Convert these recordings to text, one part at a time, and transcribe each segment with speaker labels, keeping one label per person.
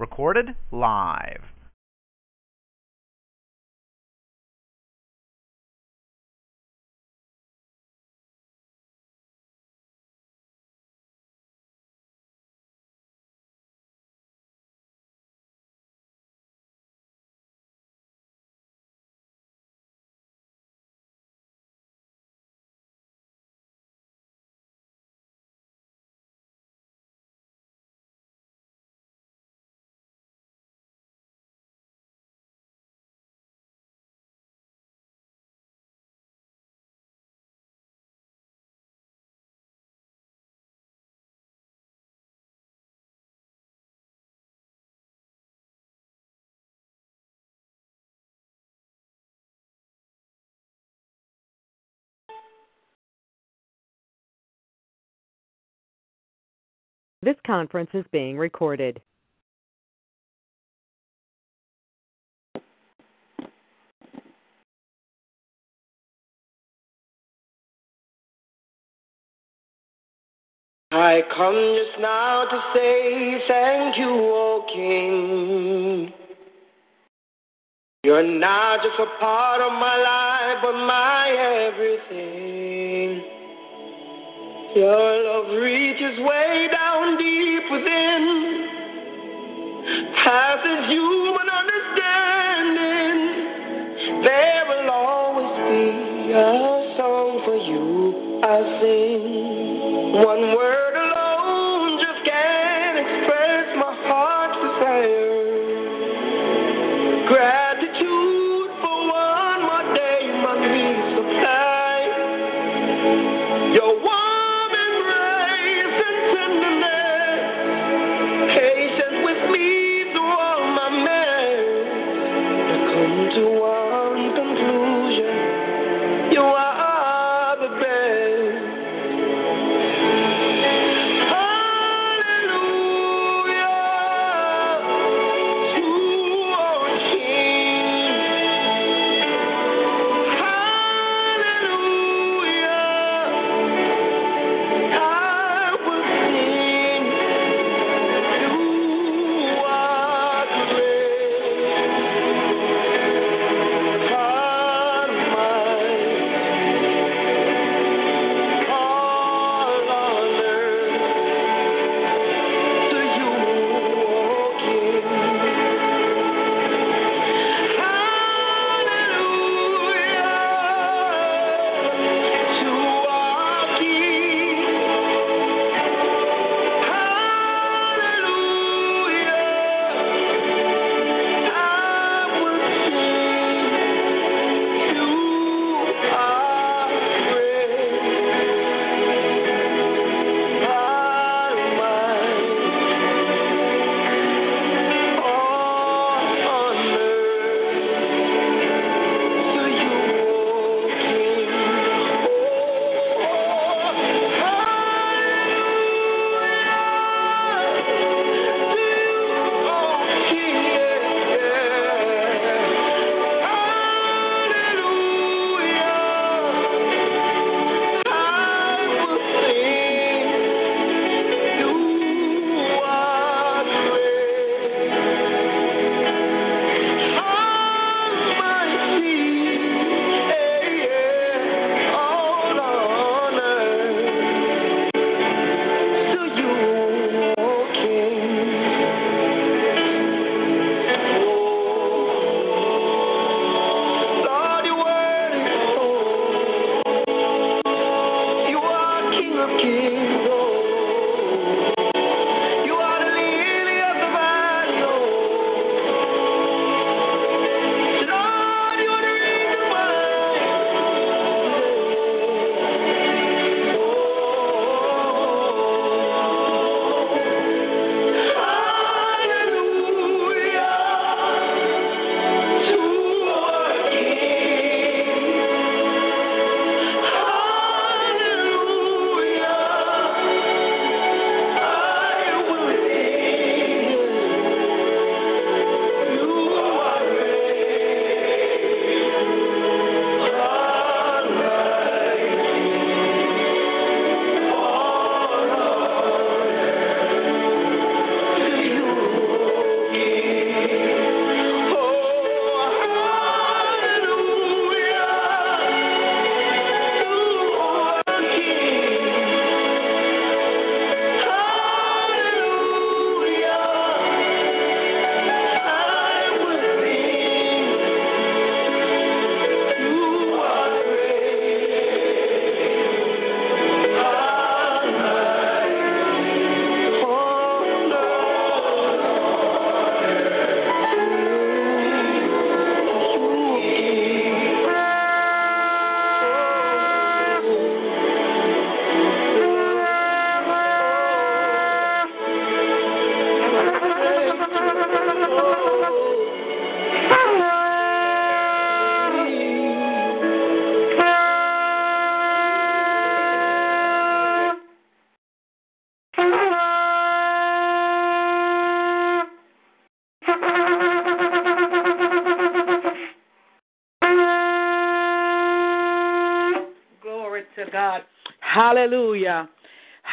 Speaker 1: Recorded live.
Speaker 2: This conference is being recorded.
Speaker 3: I come just now to say thank you, O King. You're not just a part of my life, but my everything. Your love reaches way down deep within, passes human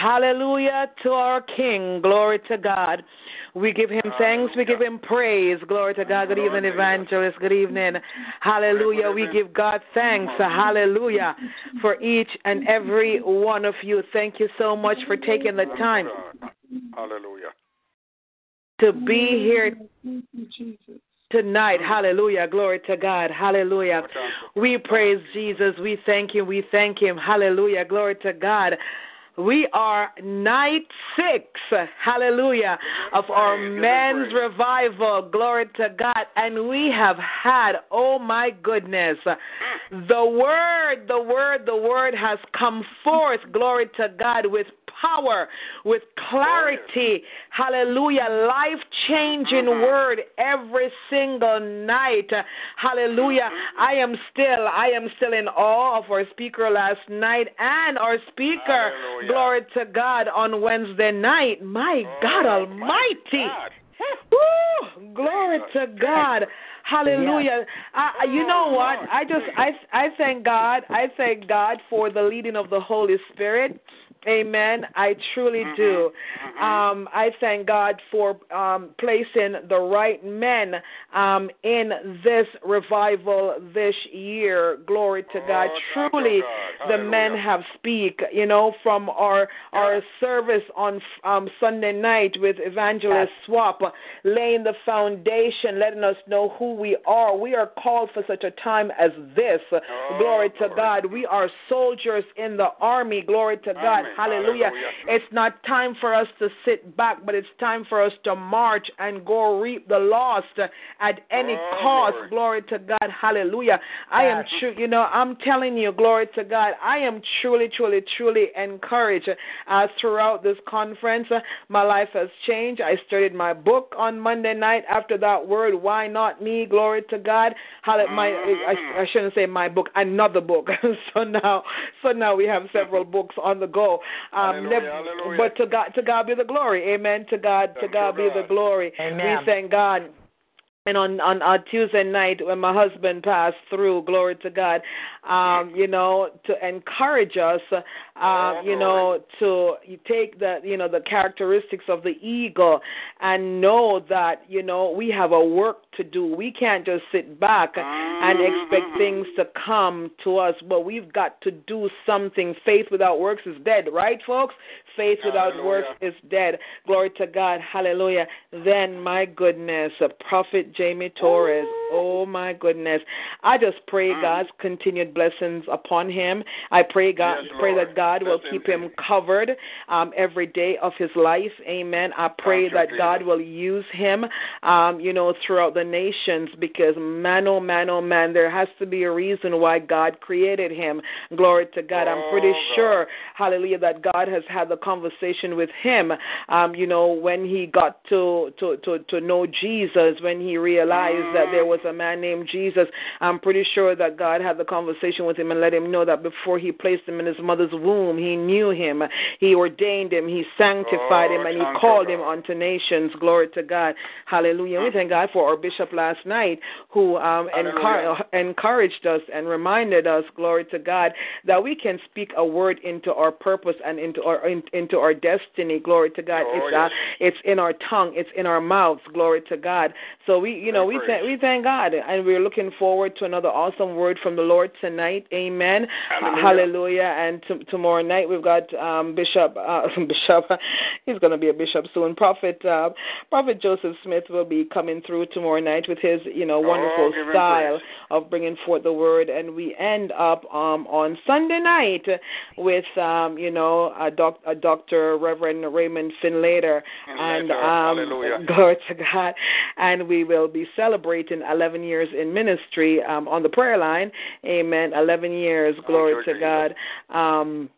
Speaker 3: Hallelujah to our King.
Speaker 4: Glory to God. We give him thanks. We give him praise. Glory to God. Good evening, evangelist. Good evening. Hallelujah. We give God thanks. Hallelujah. For each and every one of you. Thank you so much for taking the time.
Speaker 5: Hallelujah.
Speaker 4: To be here tonight. Hallelujah. Glory to God. Hallelujah. We praise Jesus. We thank Him. We thank Him. Hallelujah. Glory to God. We are night six, hallelujah, of our men's revival. Glory to God. And we have had, oh my goodness, the word, the word, the word has come forth, glory to God, with power, with clarity. Hallelujah. Life changing word every single night. Hallelujah. I am still, I am still in awe of our speaker last night and our speaker,
Speaker 5: Hallelujah.
Speaker 4: glory to God, on Wednesday night. My God
Speaker 5: Oh,
Speaker 4: Almighty.
Speaker 5: God.
Speaker 4: Woo! Glory to God. Hallelujah. I, I- you know what? I just I I thank God. I thank God for the leading of the Holy Spirit. Amen. I truly do. Um, I thank God for um, placing the right men um, in this revival this year. Glory to God.
Speaker 5: Oh, you,
Speaker 4: Truly,
Speaker 5: God.
Speaker 4: the men have speak. You know, from our our service on um, Sunday night with Evangelist Swap, uh, laying the foundation, letting us know who we are. We are called for such a time as this. glory to. God. We are soldiers in the army. Glory to God.
Speaker 5: Amen.
Speaker 4: Hallelujah.
Speaker 5: Hallelujah.
Speaker 4: It's not time for us to sit back, but it's time for us to march and go reap the lost at any
Speaker 5: Oh,
Speaker 4: cost.
Speaker 5: glory.
Speaker 4: Glory to God. Hallelujah. I am true. You know, I'm telling you, glory to God. I am truly, truly, truly encouraged uh, throughout this conference. Uh, my life has changed. I started my book on Monday night after that word. Why not me? Glory to God. Hall- my, I, I shouldn't say my book. Another book. so now, so now we have several books on the go. Um,
Speaker 5: Hallelujah, hallelujah.
Speaker 4: But to God, to God be the glory. Amen. To God, to
Speaker 5: Thank
Speaker 4: God be the glory.
Speaker 6: Amen.
Speaker 4: We thank God. And on, on on Tuesday night when my husband passed through, glory to God, um, you know, to encourage us, uh, you know, to take the you know the characteristics of the eagle and know that you know we have a work to do. We can't just sit back and expect things to come to us, but we've got to do something. Faith without works is dead, right, folks? Faith without
Speaker 5: Hallelujah.
Speaker 4: works is dead. Glory to God. Hallelujah. Then, my goodness, uh, Prophet Jamie Torres. Oh, my goodness. I just pray God's continued blessings upon him. I pray God,
Speaker 5: Yes,
Speaker 4: pray that God will keep
Speaker 5: him.
Speaker 4: covered um, every day of his life. Amen. I pray
Speaker 5: you,
Speaker 4: that. God will use him, um, you know, throughout the nations because, man, oh, man, oh, man, there has to be a reason why God created him. Glory to God. I'm pretty
Speaker 5: Oh, God.
Speaker 4: sure, hallelujah, that God has had the conversation with him, um, you know, when he got to, to, to, to know Jesus, when he realized that there was a man named Jesus. I'm pretty sure that God had the conversation with him and let him know that before he placed him in his mother's womb, he knew him, he ordained him, he sanctified
Speaker 5: Oh,
Speaker 4: him, and he called him unto nations. Glory to God. Hallelujah. We thank God for our bishop last night who um, encour- encouraged us and reminded us, glory to God, that we can speak a word into our purpose and into our in, into our destiny. Glory to God.
Speaker 5: Oh,
Speaker 4: it's
Speaker 5: yes.
Speaker 4: uh, it's in our tongue. It's in our mouths. Glory to God. So we, you know, we thank we thank God, and we're looking forward to another awesome word from the Lord tonight. Amen.
Speaker 5: Hallelujah.
Speaker 4: Hallelujah. And t- tomorrow night we've got um, Bishop uh, Bishop. He's going to be a bishop soon. Prophet uh, Prophet Joseph Smith will be coming through tomorrow night with his, you know, wonderful
Speaker 5: Oh,
Speaker 4: style of bringing forth the word, and we end up um, on Sunday night with, um, you know, a, doc- a Doctor Reverend Raymond Finlater, and
Speaker 5: Finlater,
Speaker 4: um, glory to God, and we will be celebrating 11 years in ministry um, on the prayer line. Amen. 11 years, glory
Speaker 5: you,
Speaker 4: to God. Um,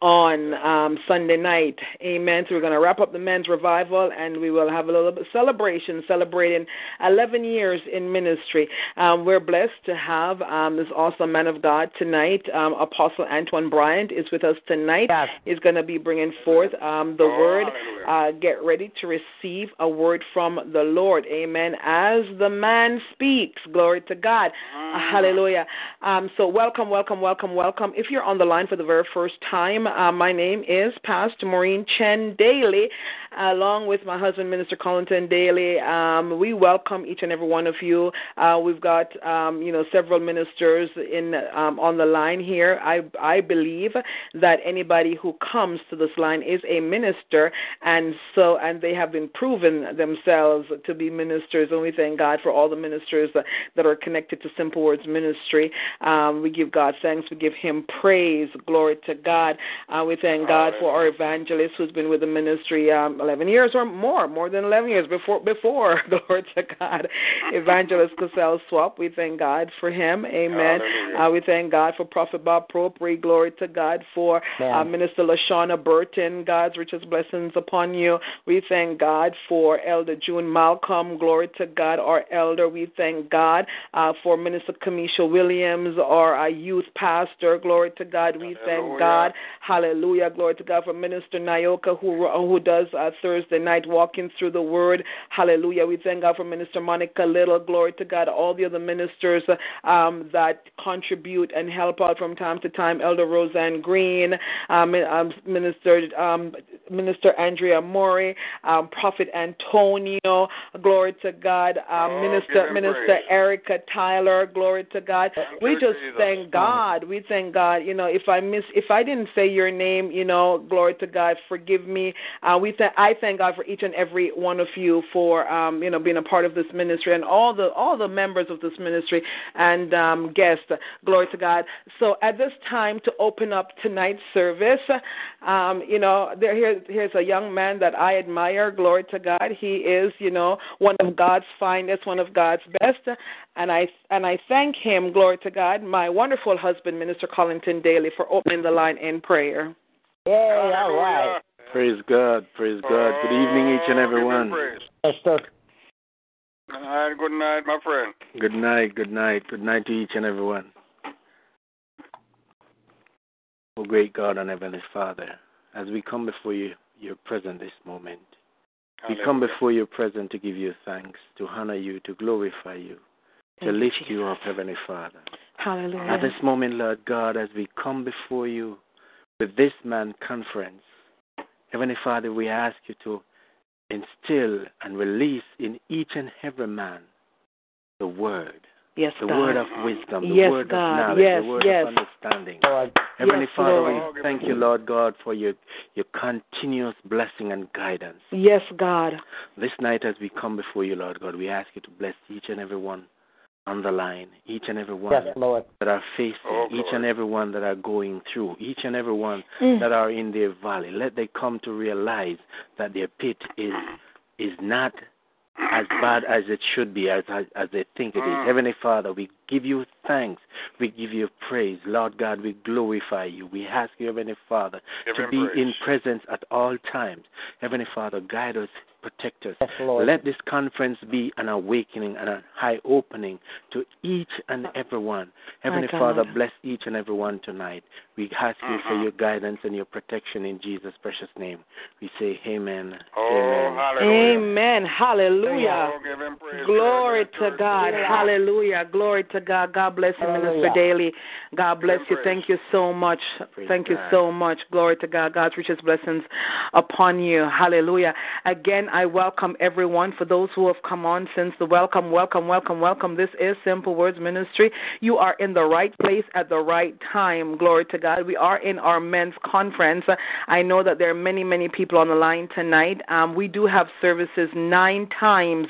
Speaker 4: on um, Sunday night. Amen. So we're going to wrap up the men's revival and we will have a little bit celebration celebrating 11 years in ministry. Um, we're blessed to have um, this awesome man of God tonight. Um, Apostle Antwan Bryant is with us tonight.
Speaker 6: Yes.
Speaker 4: He's going to be bringing forth um, the
Speaker 5: Oh,
Speaker 4: word. Uh, get ready to receive a word from the Lord. Amen. As the man speaks, glory to God. Uh, hallelujah. Um, so, welcome, welcome, welcome, welcome. If you're on the line for the very first time, uh, my name is Pastor Maureen Chen Daly, along with my husband, Minister Collington Daly. Um, we welcome each and every one of you. Uh, we've got, um, you know, several ministers in um, on the line here. I I believe that anybody who comes to this line is a minister, and so and they have been proven themselves to be ministers. And we thank God for all the ministers that, that are connected to Simple Words Ministry. Um, we give God thanks. We give Him praise. Glory to God. Uh, we thank God for our evangelist who's been with the ministry um, 11 years or more, more than 11 years before. Before, glory to God, Evangelist Cassell Swap. We thank God for him. Amen. Uh, we thank God for Prophet Bob Propri. Glory to God for uh, Minister Lashana Burton. God's richest blessings upon you. We thank God for Elder June Malcolm. Glory to God, our elder. We thank God uh, for Minister Kamisha Williams, our uh, youth pastor. Glory to God. We thank God. Hallelujah. Glory to God for Minister Nayoka, who who does uh, Thursday night walking through the Word. Hallelujah. We thank God for Minister Monica Little. Glory to God. All the other ministers um, that contribute and help out from time to time. Elder Roseanne Green, um, um, Minister um, Minister Andrea Mori, um, Prophet Antonio. Glory to God. Um,
Speaker 5: Oh,
Speaker 4: Minister Minister
Speaker 5: praise.
Speaker 4: Erica Tyler. Glory to God. We just thank God. We thank God. You know, if I miss, if I didn't say your name, you know, glory to God. Forgive me. Uh, we th- I thank God for each and every one of you for um, you know being a part of this ministry and all the all the members of this ministry and um, guests. Glory to God. So at this time to open up tonight's service, um, you know, there here here's a young man that I admire. Glory to God. He is you know one of God's finest, one of God's best, and I and I thank him. Glory to God. My wonderful husband, Minister Collington Daly, for opening the line in prayer.
Speaker 6: Yay, all right.
Speaker 5: Hallelujah.
Speaker 7: Praise God, praise God. Good evening, each and oh, every
Speaker 5: Oh, give him
Speaker 7: one.
Speaker 5: praise.
Speaker 6: Esther.
Speaker 5: Good night, good night, my friend.
Speaker 7: Good night, good night, good night to each and every one. Oh, great God and Heavenly Father, as we come before you, your present this moment, we come before your presence to give you thanks, to honor you, to glorify you, to
Speaker 4: Thank you,
Speaker 7: lift you
Speaker 4: Jesus.
Speaker 7: up, Heavenly Father.
Speaker 4: Hallelujah.
Speaker 7: At this moment, Lord God, as we come before you with this man conference, Heavenly Father, we ask you to instill and release in each and every man the word,
Speaker 4: yes,
Speaker 7: the
Speaker 4: God.
Speaker 7: word of wisdom, the
Speaker 4: Yes,
Speaker 7: word
Speaker 4: God.
Speaker 7: of knowledge,
Speaker 4: Yes,
Speaker 7: the word
Speaker 4: yes.
Speaker 7: of understanding.
Speaker 6: Lord.
Speaker 7: Heavenly
Speaker 4: Yes,
Speaker 7: Father,
Speaker 4: Lord.
Speaker 7: we thank you, Lord God, for your, your continuous blessing and guidance.
Speaker 4: Yes, God.
Speaker 7: This night, as we come before you, Lord God, we ask you to bless each and every one on the line, each and every one
Speaker 6: Yes, Lord.
Speaker 7: that are facing,
Speaker 5: Oh,
Speaker 7: each
Speaker 5: glory.
Speaker 7: and every one that are going through, each and every one
Speaker 4: Mm.
Speaker 7: that are in their valley. Let they come to realize that their pit is is not as bad as it should be, as as, as they think it is.
Speaker 5: Mm.
Speaker 7: Heavenly Father, we give you thanks. We give you praise. Lord God, we glorify you. We ask you, Heavenly Father,
Speaker 5: Give
Speaker 7: to be
Speaker 5: praise.
Speaker 7: in presence at all times. Heavenly Father, guide us, protect us.
Speaker 6: Yes, Lord.
Speaker 7: Let this conference be an awakening and a high opening to each and every one. Heavenly Father, bless each and every one tonight. We ask you for your guidance and your protection in Jesus' precious name. We say amen.
Speaker 5: Oh,
Speaker 7: amen.
Speaker 5: hallelujah.
Speaker 4: Amen. Hallelujah.
Speaker 5: Oh, give him praise.
Speaker 4: Glory to God. Hallelujah. Glory to God. God bless you, Minister Daly. God bless you.
Speaker 5: Praise.
Speaker 4: Thank you so much.
Speaker 7: Praise
Speaker 4: Thank you so much. Glory to God. God's richest blessings upon you. Hallelujah. Again, I welcome everyone. For those who have come on since the welcome, welcome, welcome, welcome. This is Simple Words Ministry. You are in the right place at the right time. Glory to God. We are in our men's conference. I know that there are many, many people on the line tonight. Um, we do have services nine times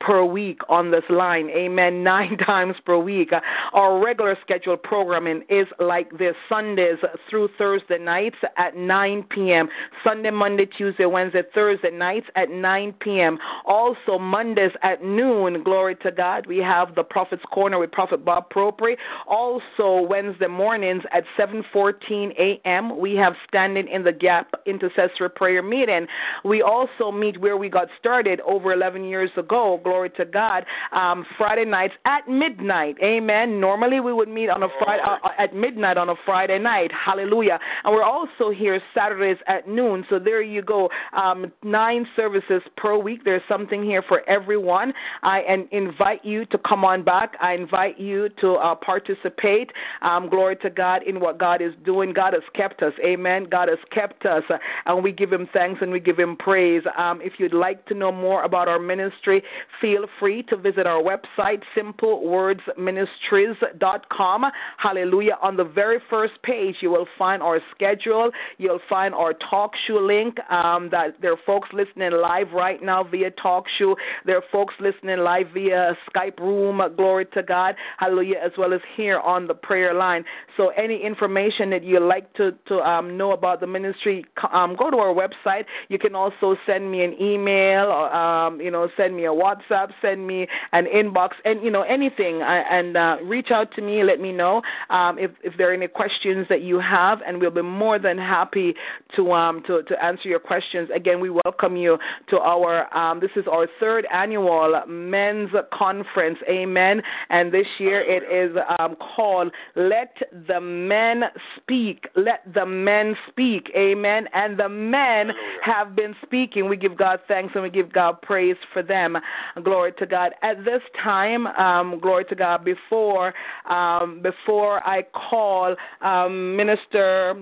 Speaker 4: per week on this line. Amen. Nine times per week. Our regular scheduled programming is like this Sundays through Thursday nights at 9 p.m. Sunday, Monday, Tuesday, Wednesday, Thursday nights at 9 9 p.m. Also, Mondays at noon, glory to God, we have the Prophet's Corner with Prophet Bob Propri. Also, Wednesday mornings at 7:14 a.m., we have Standing in the Gap Intercessory Prayer Meeting. We also meet where we got started over 11 years ago, glory to God, um, Friday nights at midnight. Amen. Normally, we would meet on a Friday uh, at midnight on a Friday night. Hallelujah. And we're also here Saturdays at noon. So there you go. Um, nine services per week. There's something here for everyone. I invite you to come on back. I invite you to uh, participate. Um, glory to God in what God is doing. God has kept us. Amen. God has kept us, and we give Him thanks and we give Him praise. Um, if you'd like to know more about our ministry, feel free to visit our website, simplewordsministries.com. Hallelujah. On the very first page, you will find our schedule. You'll find our talk show link. Um, that there are folks listening live right now via talk show. There are folks listening live via Skype room. Glory to God. Hallelujah. As well as here on the prayer line. So any information that you like to to um, know about the ministry, um, go to our website. You can also send me an email, or um, you know, send me a WhatsApp, send me an inbox, and you know anything, and uh, reach out to me. Let me know um, if if there are any questions that you have, and we'll be more than happy to um to to answer your questions. Again, we welcome you to our um, this is our third annual men's conference. Amen. And this year it is um, called "Let the Men Speak." Let the men speak. Amen. And the men have been speaking. We give God thanks and we give God praise for them. Glory to God. At this time, um, glory to God. Before um, before I call um, Minister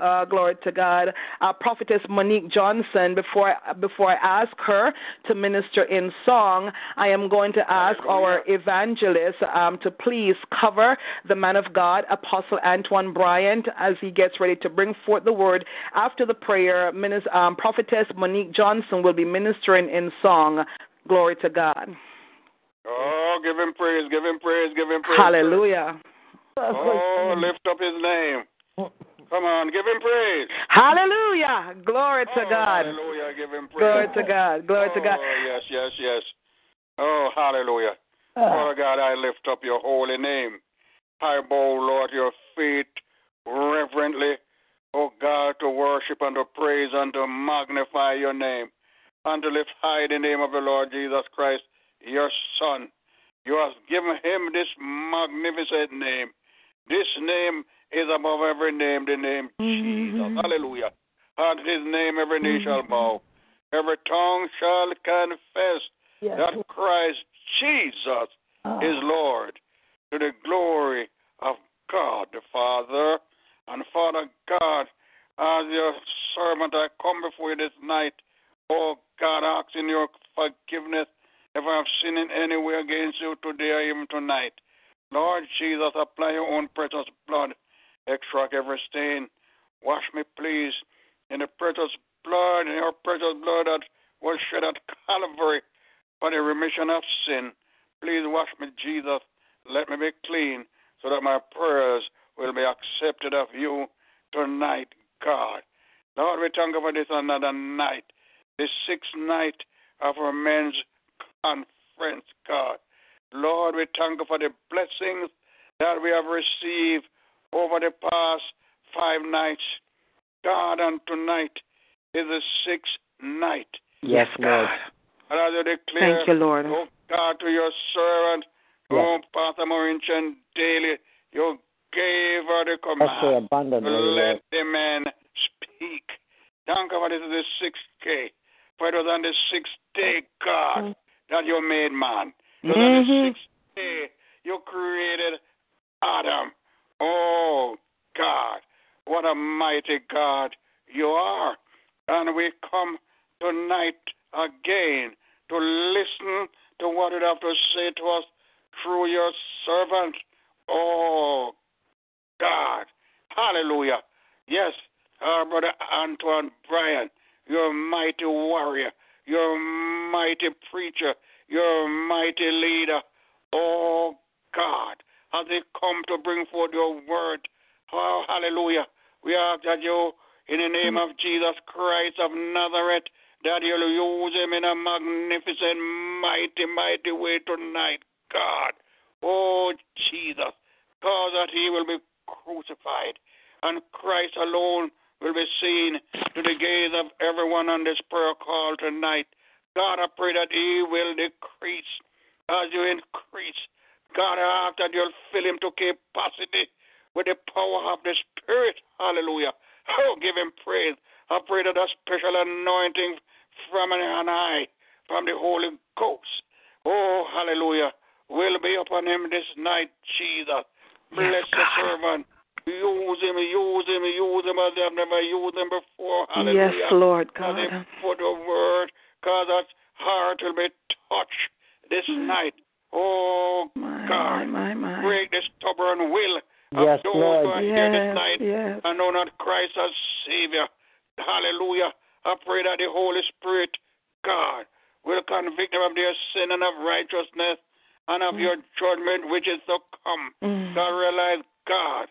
Speaker 4: uh, glory to God, uh, Prophetess Monique Johnson, before I, before I ask her to minister in song, I am going to ask our evangelist um, to please cover the man of God, Apostle Antwan Bryant, as he gets ready to bring forth the word. After the prayer, Minister, um, Prophetess Monique Johnson will be ministering in song. Glory to God.
Speaker 5: Oh, give him praise, give him praise, give him praise.
Speaker 4: Hallelujah.
Speaker 5: Oh, lift up his name. Come on, give him praise.
Speaker 4: Hallelujah. Glory to
Speaker 5: oh,
Speaker 4: God.
Speaker 5: Hallelujah. Give him praise.
Speaker 4: Glory to God. Glory
Speaker 5: oh,
Speaker 4: to God.
Speaker 5: yes, yes, yes. Oh, hallelujah.
Speaker 4: Uh.
Speaker 5: Father God, I lift up your holy name. I bow, Lord, your feet reverently, oh God, to worship and to praise and to magnify your name and to lift high the name of the Lord Jesus Christ, your Son. You have given him this magnificent name. This name is above every name, the name
Speaker 4: Mm-hmm.
Speaker 5: Jesus. Hallelujah. At his name every knee shall bow. Every tongue shall confess
Speaker 4: Yes.
Speaker 5: that Christ Jesus
Speaker 4: Ah.
Speaker 5: is Lord to the glory of God the Father. And Father God, as your servant, I come before you this night. Oh God, asking your forgiveness if I have sinned in any way against you today or even tonight. Lord Jesus, apply your own precious blood, extract every stain. Wash me, please, in the precious blood, in your precious blood that was shed at Calvary for the remission of sin. Please wash me, Jesus. Let me be clean so that my prayers will be accepted of you tonight, God. Lord, we thank you for this another night, the sixth night of our men's conference, God. Lord, we thank you for the blessings that we have received over the past five nights. God, and tonight is the sixth night.
Speaker 7: Yes, Lord.
Speaker 5: And you declare,
Speaker 4: Thank you, Lord.
Speaker 5: oh God, to your servant, oh Pastor Mauritian daily, you gave her the command
Speaker 6: abundantly, Lord.
Speaker 5: let the man speak. Thank you for this is the sixth day. For it was on the sixth day, God, that you made man. It was on the
Speaker 4: Mhm.
Speaker 5: sixth day you created Adam. Oh, God, what a mighty God you are. And we come tonight again to listen to what you have to say to us through your servant. Oh, God. Hallelujah. Yes, our brother Antwan Bryan, you're a mighty warrior. You're a mighty preacher. You're a mighty leader. Oh, God, as they come to bring forth your word. Oh, hallelujah. We ask that you, in the name of Jesus Christ of Nazareth, that you'll use him in a magnificent, mighty, mighty way tonight, God. Oh, Jesus, cause that he will be crucified and Christ alone will be seen to the gaze of everyone on this prayer call tonight. God, I pray that he will decrease as you increase. God, I ask that you'll fill him to capacity with the power of the Spirit. Hallelujah. Oh, give him praise. I pray that a special anointing from an eye, from the Holy Ghost. Oh, hallelujah. Will be upon him this night, Jesus. Bless yes, the servant. Use him, use him, use him as I've never used him before. Hallelujah.
Speaker 4: Yes, Lord God.
Speaker 5: For the word, God, that heart will be touched this mm. night. Oh,
Speaker 4: my,
Speaker 5: God.
Speaker 4: My, my, my.
Speaker 5: Break the stubborn will
Speaker 7: yes,
Speaker 5: of those
Speaker 7: Lord.
Speaker 5: who are
Speaker 4: yes,
Speaker 5: here this night
Speaker 4: yes.
Speaker 5: and know not Christ as Savior. Hallelujah. I pray that the Holy Spirit, God, will convict them of their sin and of righteousness and of mm. your judgment which is to come.
Speaker 4: Mm.
Speaker 5: God realize, God,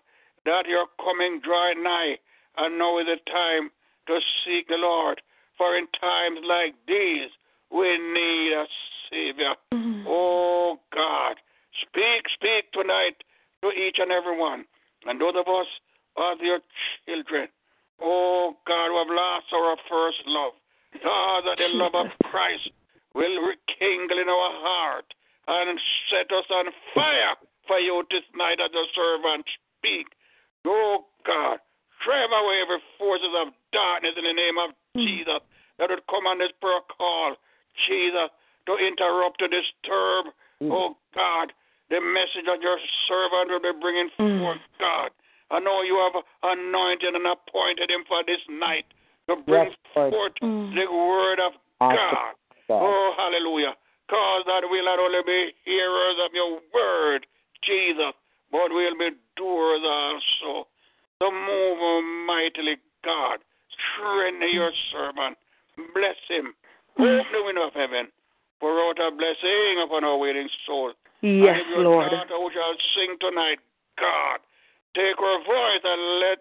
Speaker 5: that you're coming dry nigh, and now is the time to seek the Lord. For in times like these, we need a Savior.
Speaker 4: Mm.
Speaker 5: Oh, God, speak, speak tonight to each and every one. And those of us are your children. Oh, God, who have lost our first love. God, that the love of Christ will rekindle in our heart and set us on fire for you this night as a servant speak. Oh, God, drive away every forces of darkness in the name of mm. Jesus that would come on this prayer call, Jesus, to interrupt, to disturb, mm. oh, God, the message that your servant will be bringing
Speaker 4: mm.
Speaker 5: forth, God. I know you have anointed and appointed him for this night to bring
Speaker 7: yes,
Speaker 5: forth
Speaker 4: mm.
Speaker 5: the word of God. Oh, hallelujah. Cause that we'll not only be hearers of your word, Jesus, but we'll be doers also. So move mightily, God. Strengthen your servant. Bless him. Open the window of heaven. Pour out a blessing upon our waiting soul.
Speaker 4: Yes,
Speaker 5: and your
Speaker 4: Lord.
Speaker 5: daughter who shall sing tonight, God, Take her voice and let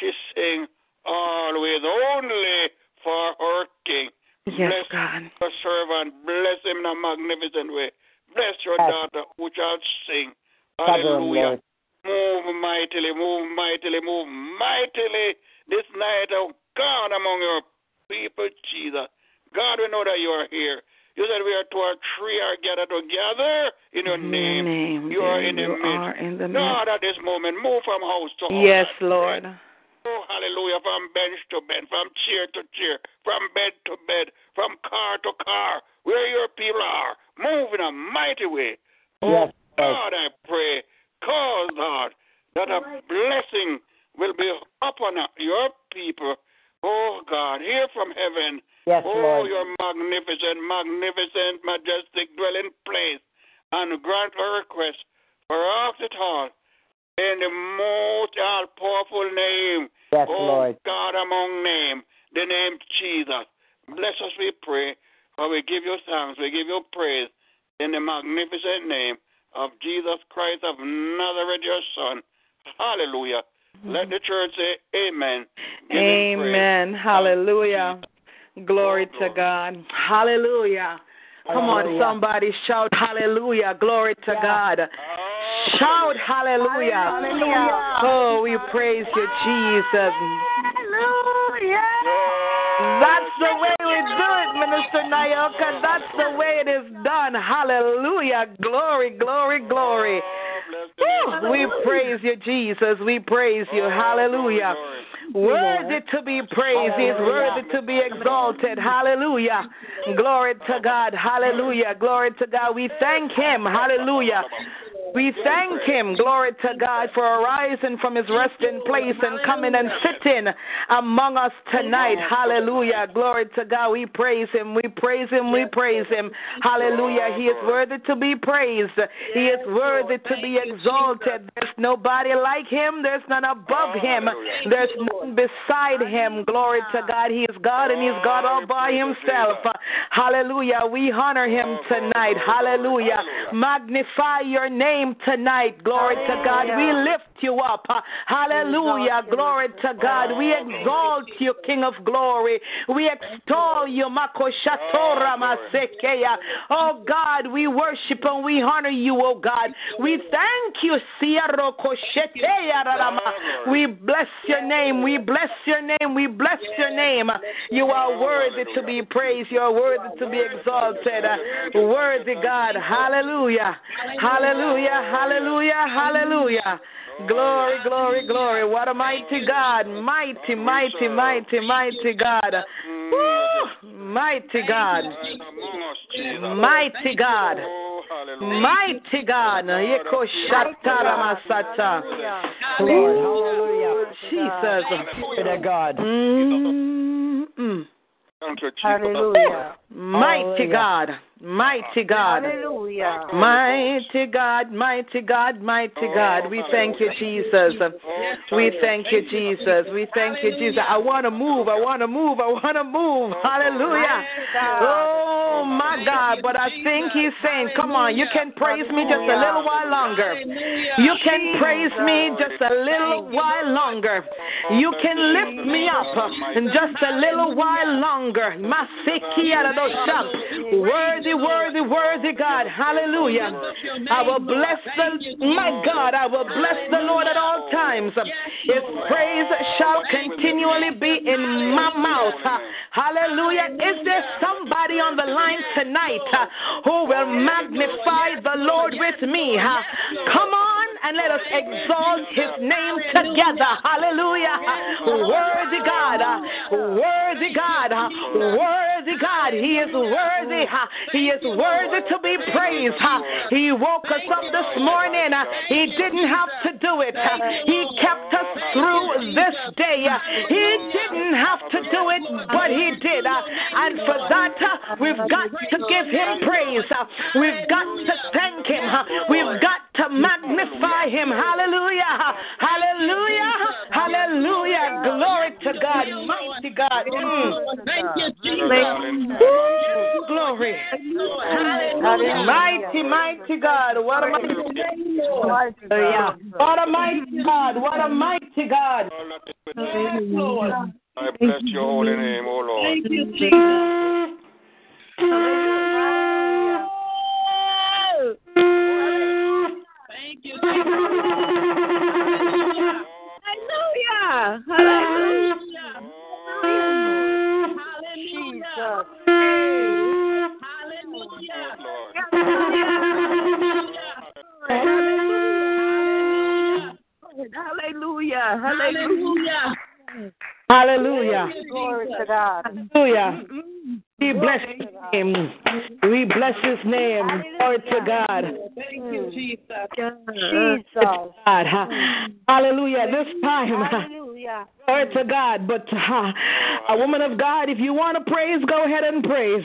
Speaker 5: she sing always only for her King.
Speaker 4: Yes,
Speaker 5: Bless
Speaker 4: God.
Speaker 5: her servant. Bless him in a magnificent way. Bless your
Speaker 7: yes.
Speaker 5: daughter who shall sing. Hallelujah. Move mightily, move mightily, move mightily this night, oh God, among your people, Jesus. God, we know that you are here. You said we are two or three are gathered together in your name.
Speaker 4: name.
Speaker 5: You are in the
Speaker 4: you
Speaker 5: midst.
Speaker 4: Are in the midst.
Speaker 5: God, at this moment, move from house to house.
Speaker 4: Yes, Lord.
Speaker 5: Oh, hallelujah. From bench to bench, from chair to chair, from bed to bed, from car to car, where your people are, move in a mighty way. Oh,
Speaker 7: yes,
Speaker 5: God, I pray, cause, God, that a blessing will be upon your people. Oh, God, hear from heaven
Speaker 7: Yes,
Speaker 5: oh,
Speaker 7: Lord.
Speaker 5: your magnificent, magnificent, majestic dwelling place, and grant our request for us it all in the most all powerful name,
Speaker 7: yes,
Speaker 5: oh
Speaker 7: Lord.
Speaker 5: God among name, the name Jesus. Bless us, we pray, for we give you thanks, we give you praise in the magnificent name of Jesus Christ of Nazareth, your Son. Hallelujah. Mm-hmm. Let the church say amen.
Speaker 4: Give amen. Hallelujah. Glory to God. Hallelujah. Come on, somebody shout hallelujah. Glory to God. Shout hallelujah.
Speaker 6: hallelujah.
Speaker 4: Oh, we praise you, Jesus.
Speaker 6: Hallelujah.
Speaker 4: That's the way we do it, Minister Nayoka. That's the way it is done. Hallelujah. Glory, glory, glory. Woo. We praise you, Jesus. We praise you. Hallelujah. Worthy to be praised. He is worthy to be exalted. Hallelujah. Glory to God. Hallelujah. Glory to God. We thank Him. Hallelujah. We thank him, glory to God, for arising from his resting place and coming and sitting among us tonight. Hallelujah. Glory to God. We praise him. We praise him. We praise him. Hallelujah. He is worthy to be praised. He is worthy to be exalted. There's nobody like him. There's none above him. There's none beside him. Glory to God. He is God and he's God all by himself. Hallelujah. We honor him tonight. Hallelujah. Magnify your name name tonight. Glory to God. We lift you up. Hallelujah. Glory to God. We exalt you, King of glory. We extol you. Oh God, we worship and we honor you, oh God. We thank you. We bless your name. We bless your name. We bless your name. You are worthy to be praised. You are worthy to be exalted. Worthy God. Hallelujah. Hallelujah. Hallelujah. Hallelujah. Glory, glory, glory. What a mighty God. Mighty, mighty, mighty, mighty God. Woo! Mighty God. Mighty God. Mighty God. Yeko shatara masata.
Speaker 8: Hallelujah.
Speaker 4: Jesus.
Speaker 8: To God.
Speaker 4: Mm-mm.
Speaker 8: Hallelujah.
Speaker 4: Mighty God. Mighty God.
Speaker 6: Hallelujah.
Speaker 4: Mighty God, mighty God, mighty God. We thank you, Jesus. We thank you, Jesus. We thank you, Jesus. I want to move. I want to move. I want to move. Hallelujah. Oh, my God. But I think he's saying, come on, you can praise me just a little while longer. You can praise me just a little while longer. You can lift me up just a little while longer. Worthy, worthy, worthy God. Hallelujah. I will bless the, my God, I will bless the Lord at all times. His praise shall continually be in my mouth. Hallelujah. Is there somebody on the line tonight who will magnify the Lord with me? Come on and let us exalt his name together. Hallelujah. Worthy God. Worthy God. Worthy God. He is worthy. He is worthy to be praised. He woke us up this morning. He didn't have to do it. He kept us through this day. He didn't have to do it, but he did. And for that, we've got to give him praise. We've got to thank him. We've got to magnify him. Hallelujah. Hallelujah. Hallelujah. Glory to God. Mighty God. Mm.
Speaker 6: Thank you, Jesus.
Speaker 4: Glory. Mighty, mighty God. What a mighty God. What a mighty God. What a mighty God.
Speaker 5: I bless your holy name, O Lord.
Speaker 6: Thank you, Jesus. Thank you, Jesus. Hallelujah. Hallelujah. Hallelujah. Hallelujah. Hallelujah.
Speaker 4: Hallelujah.
Speaker 6: Glory to God.
Speaker 4: Hallelujah. We mm-hmm. bless his name. We bless his name. Glory to God.
Speaker 6: Thank you, Jesus.
Speaker 4: Jesus. God. Mm. Hallelujah. This time.
Speaker 6: Hallelujah.
Speaker 4: Glory to God. But uh, a woman of God, if you want to praise, go ahead and praise.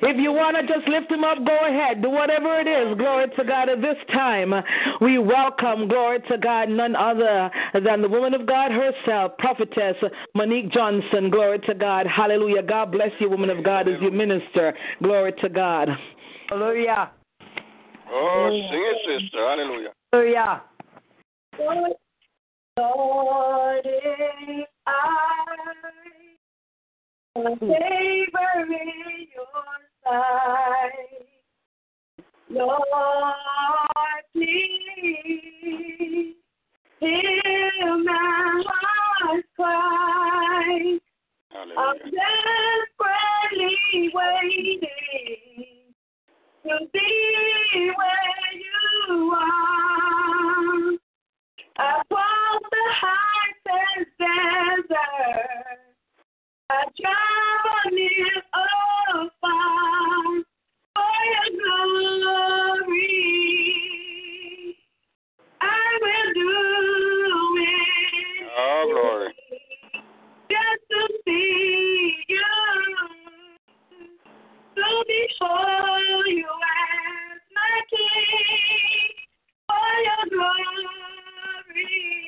Speaker 4: If you want to just lift him up, go ahead. Do whatever it is. Glory to God. At this time, we welcome, glory to God, none other than the woman of God herself, prophetess Monique Johnson. Glory to God. Hallelujah. God bless you, woman of God, as you minister. Glory to God.
Speaker 8: Hallelujah.
Speaker 5: Oh, sing it, sister. Hallelujah.
Speaker 8: Hallelujah.
Speaker 6: Lord, if I hmm. favor in your sight, Lord, please hear my heart's cry. I'm desperately waiting to be where you are. I desert. I travel near or far for your glory. I will do it.
Speaker 5: Oh, glory.
Speaker 6: Just to see you, to behold you as my king for your glory.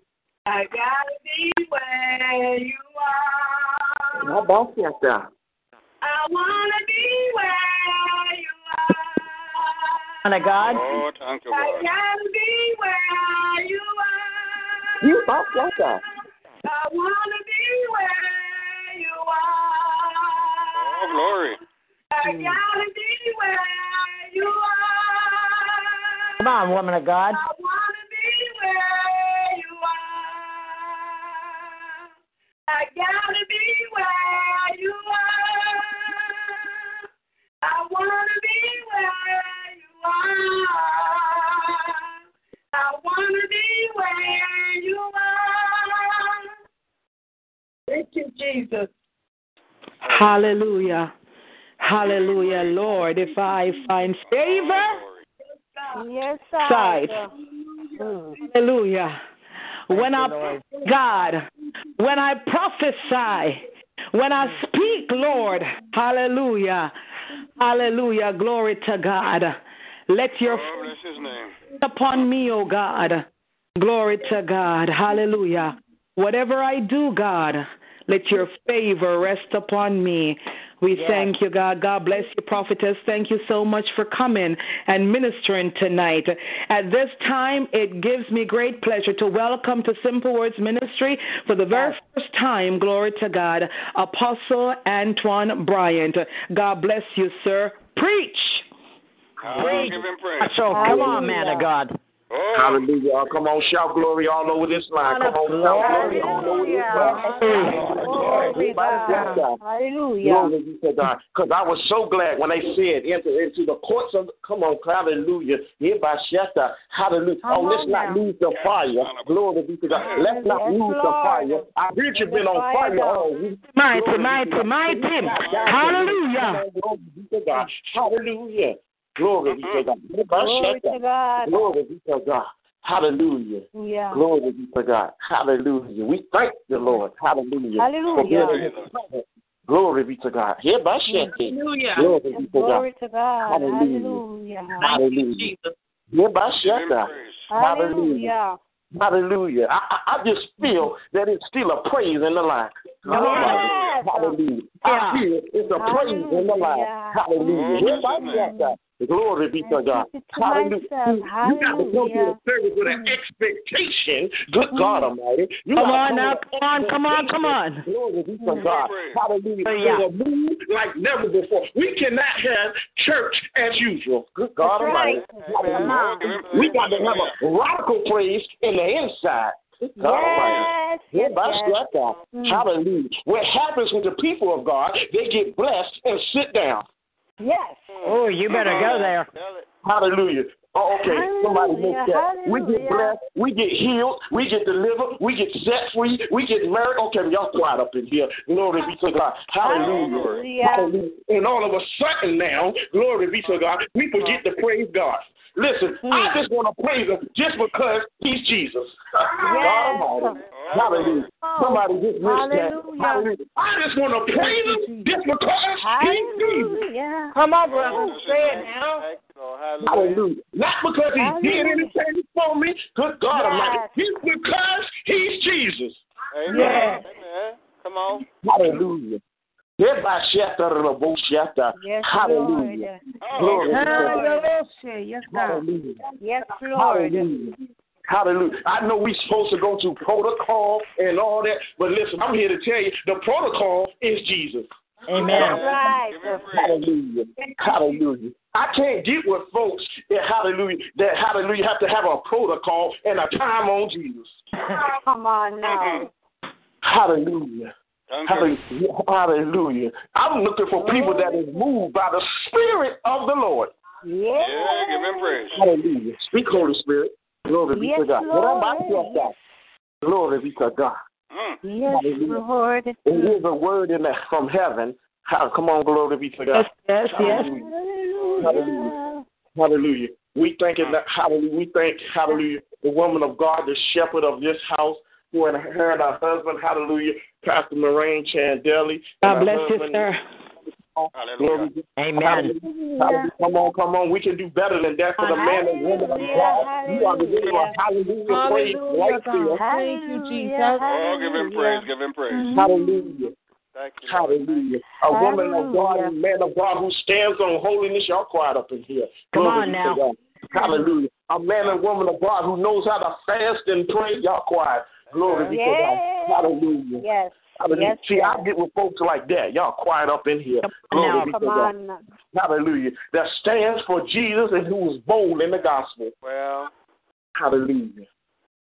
Speaker 6: I gotta be where you are.
Speaker 8: How about that?
Speaker 6: I wanna be where you are.
Speaker 8: Man of God.
Speaker 5: Oh, thank you,
Speaker 6: I gotta be where you are.
Speaker 8: You about that?
Speaker 6: I wanna be where you oh, are.
Speaker 5: Oh, glory.
Speaker 6: I gotta be where you are.
Speaker 8: Come on, woman of God.
Speaker 6: I I gotta be where you are. I wanna be where you are. I wanna be where you are. Thank you, Jesus.
Speaker 4: Hallelujah. Hallelujah, Lord. If I find favor,
Speaker 6: Yes,
Speaker 4: sight. Hallelujah. When I, God, when I prophesy, when I speak, Lord, hallelujah, hallelujah, glory to God. Let your
Speaker 5: Oh,
Speaker 4: upon me, O God. Glory to God. Hallelujah. Whatever I do, God, let your favor rest upon me. We
Speaker 8: Yes.
Speaker 4: thank you, God. God bless you, prophetess. Thank you so much for coming and ministering tonight. At this time, it gives me great pleasure to welcome to Simple Words Ministry for the very first time, glory to God, Apostle Antwan Bryant. God bless you, sir. Preach.
Speaker 5: Oh, give him praise.
Speaker 8: So come on, man of God.
Speaker 5: Oh,
Speaker 9: Hallelujah. Oh, come on, shout glory all over this line. Come on, shout glory all over this line.
Speaker 6: Hallelujah.
Speaker 9: Glory be to God. Because I was so glad when they said enter into the courts of come on, hallelujah. Hereby Shetta. Hallelujah. Oh, let's not lose the fire. Glory be to God. Let's not lose the fire. I heard you've been on fire all week.
Speaker 4: Mighty, mighty, mighty. Hallelujah.
Speaker 9: Glory be to God. Hallelujah. Glory be to God.
Speaker 6: Glory to God.
Speaker 9: Glory be to God. Hallelujah.
Speaker 6: Yeah.
Speaker 9: Glory be to God. Hallelujah. We thank the Lord. Hallelujah.
Speaker 6: Hallelujah.
Speaker 9: For being in His presence. Glory be to God. Hereby Shetta.
Speaker 4: Hallelujah.
Speaker 9: Glory be to God.
Speaker 6: Glory to God.
Speaker 9: Hallelujah.
Speaker 6: Hallelujah.
Speaker 9: Hallelujah. Hereby
Speaker 5: give him
Speaker 9: Shetta.
Speaker 5: praise.
Speaker 9: Hallelujah. Hallelujah. I, I, I just feel that it's still a praise in the line.
Speaker 6: Yes.
Speaker 9: Hallelujah. I feel it's a praise in the line. Hallelujah.
Speaker 5: Hallelujah.
Speaker 9: Glory be to God.
Speaker 6: keep
Speaker 9: Hallelujah. You got to come to the service with an expectation. Good God Almighty. You
Speaker 4: Come on
Speaker 9: come
Speaker 4: now, come on, come on, come on.
Speaker 9: Glory be to God. Hallelujah.
Speaker 4: Yeah.
Speaker 9: It's a move like never before. We cannot have church as usual. Good God Almighty. Hallelujah.
Speaker 5: Give him praise.
Speaker 9: We got to have a radical praise in the inside. God
Speaker 6: Yes. Yes. Yes.
Speaker 9: Hallelujah. What happens with the people of God, they get blessed and sit down.
Speaker 6: Yes.
Speaker 8: Oh, you better go there.
Speaker 9: Hallelujah. Oh, okay. Somebody
Speaker 6: Hallelujah,
Speaker 9: missed that. We get blessed. We get healed. We get delivered. We get set free. We get married. Okay, y'all quiet up in here. Glory be to God. Hallelujah.
Speaker 6: Hallelujah.
Speaker 9: Hallelujah. And all of a sudden now, glory be to God, we forget to praise God. Listen, I just want to praise Him just because He's Jesus. God Almighty. Hallelujah. Somebody just missed that.
Speaker 6: Hallelujah.
Speaker 9: Hallelujah. I just want to praise Him just because He's Jesus.
Speaker 6: Hallelujah.
Speaker 8: Come on, brother. Say it now.
Speaker 5: Thank you, Lord. Hallelujah.
Speaker 9: Hallelujah. Not because he did
Speaker 6: Hallelujah.
Speaker 9: anything for me. Good God
Speaker 6: Yes.
Speaker 9: Almighty. It's because he's Jesus.
Speaker 5: Amen.
Speaker 6: Yes.
Speaker 5: Amen. Come on.
Speaker 9: Hallelujah.
Speaker 6: Yes,
Speaker 9: Hallelujah. Glory
Speaker 5: give
Speaker 9: to
Speaker 5: him
Speaker 9: God.
Speaker 6: Hallelujah. Yes, God.
Speaker 9: Hallelujah.
Speaker 6: Yes, Lord.
Speaker 9: Hallelujah. Hallelujah. I know we're supposed to go through protocol and all that, but listen, I'm here to tell you the protocol is Jesus.
Speaker 8: Amen.
Speaker 6: Right.
Speaker 5: Give him praise.
Speaker 9: Hallelujah. Hallelujah. I can't get with folks that hallelujah that hallelujah have to have a protocol and a time on Jesus.
Speaker 6: Come on now.
Speaker 9: Hallelujah.
Speaker 5: Thank you.
Speaker 9: Hallelujah. Hallelujah. I'm looking for people that is moved by the Spirit of the Lord.
Speaker 6: Yes.
Speaker 5: Yeah, give him praise.
Speaker 9: Hallelujah. Speak, Holy Spirit. Glory be to
Speaker 6: Yes,
Speaker 9: God. What about
Speaker 6: Lord.
Speaker 9: yourself? Glory be to God.
Speaker 5: Mm.
Speaker 6: Yes,
Speaker 9: Hallelujah.
Speaker 6: Lord.
Speaker 9: There is a word in there from heaven. How, come on, glory be to God.
Speaker 4: Yes, yes, yes.
Speaker 9: Hallelujah. Hallelujah. Hallelujah. We thank it. Hallelujah. We thank, hallelujah, the woman of God, the shepherd of this house. for her and her husband. Hallelujah. Pastor Maureen Chen Daly.
Speaker 8: God bless you, sir.
Speaker 9: Glory.
Speaker 8: Amen.
Speaker 9: Hallelujah. Come on, come on. We can do better than that for the man and woman of God. You are the giver of hallelujah, praise right here.
Speaker 4: Thank you, Jesus.
Speaker 5: Oh, give him praise, give him praise. Mm-hmm.
Speaker 9: Hallelujah.
Speaker 5: Thank you.
Speaker 9: Hallelujah. A woman of God and man of God who stands on holiness. Y'all quiet up in here.
Speaker 8: Come
Speaker 9: Glory
Speaker 8: on now.
Speaker 9: God. Hallelujah. A man and woman of God who knows how to fast and pray. Y'all quiet. Glory be to God. Hallelujah.
Speaker 10: Yes.
Speaker 9: Hallelujah.
Speaker 10: Yes,
Speaker 9: See, I get with folks like that. Y'all quiet up in here. Glory
Speaker 8: now.
Speaker 9: be
Speaker 10: Come
Speaker 9: to God.
Speaker 10: on.
Speaker 9: Hallelujah. That stands for Jesus and who is bold in the gospel.
Speaker 5: Well,
Speaker 9: Hallelujah.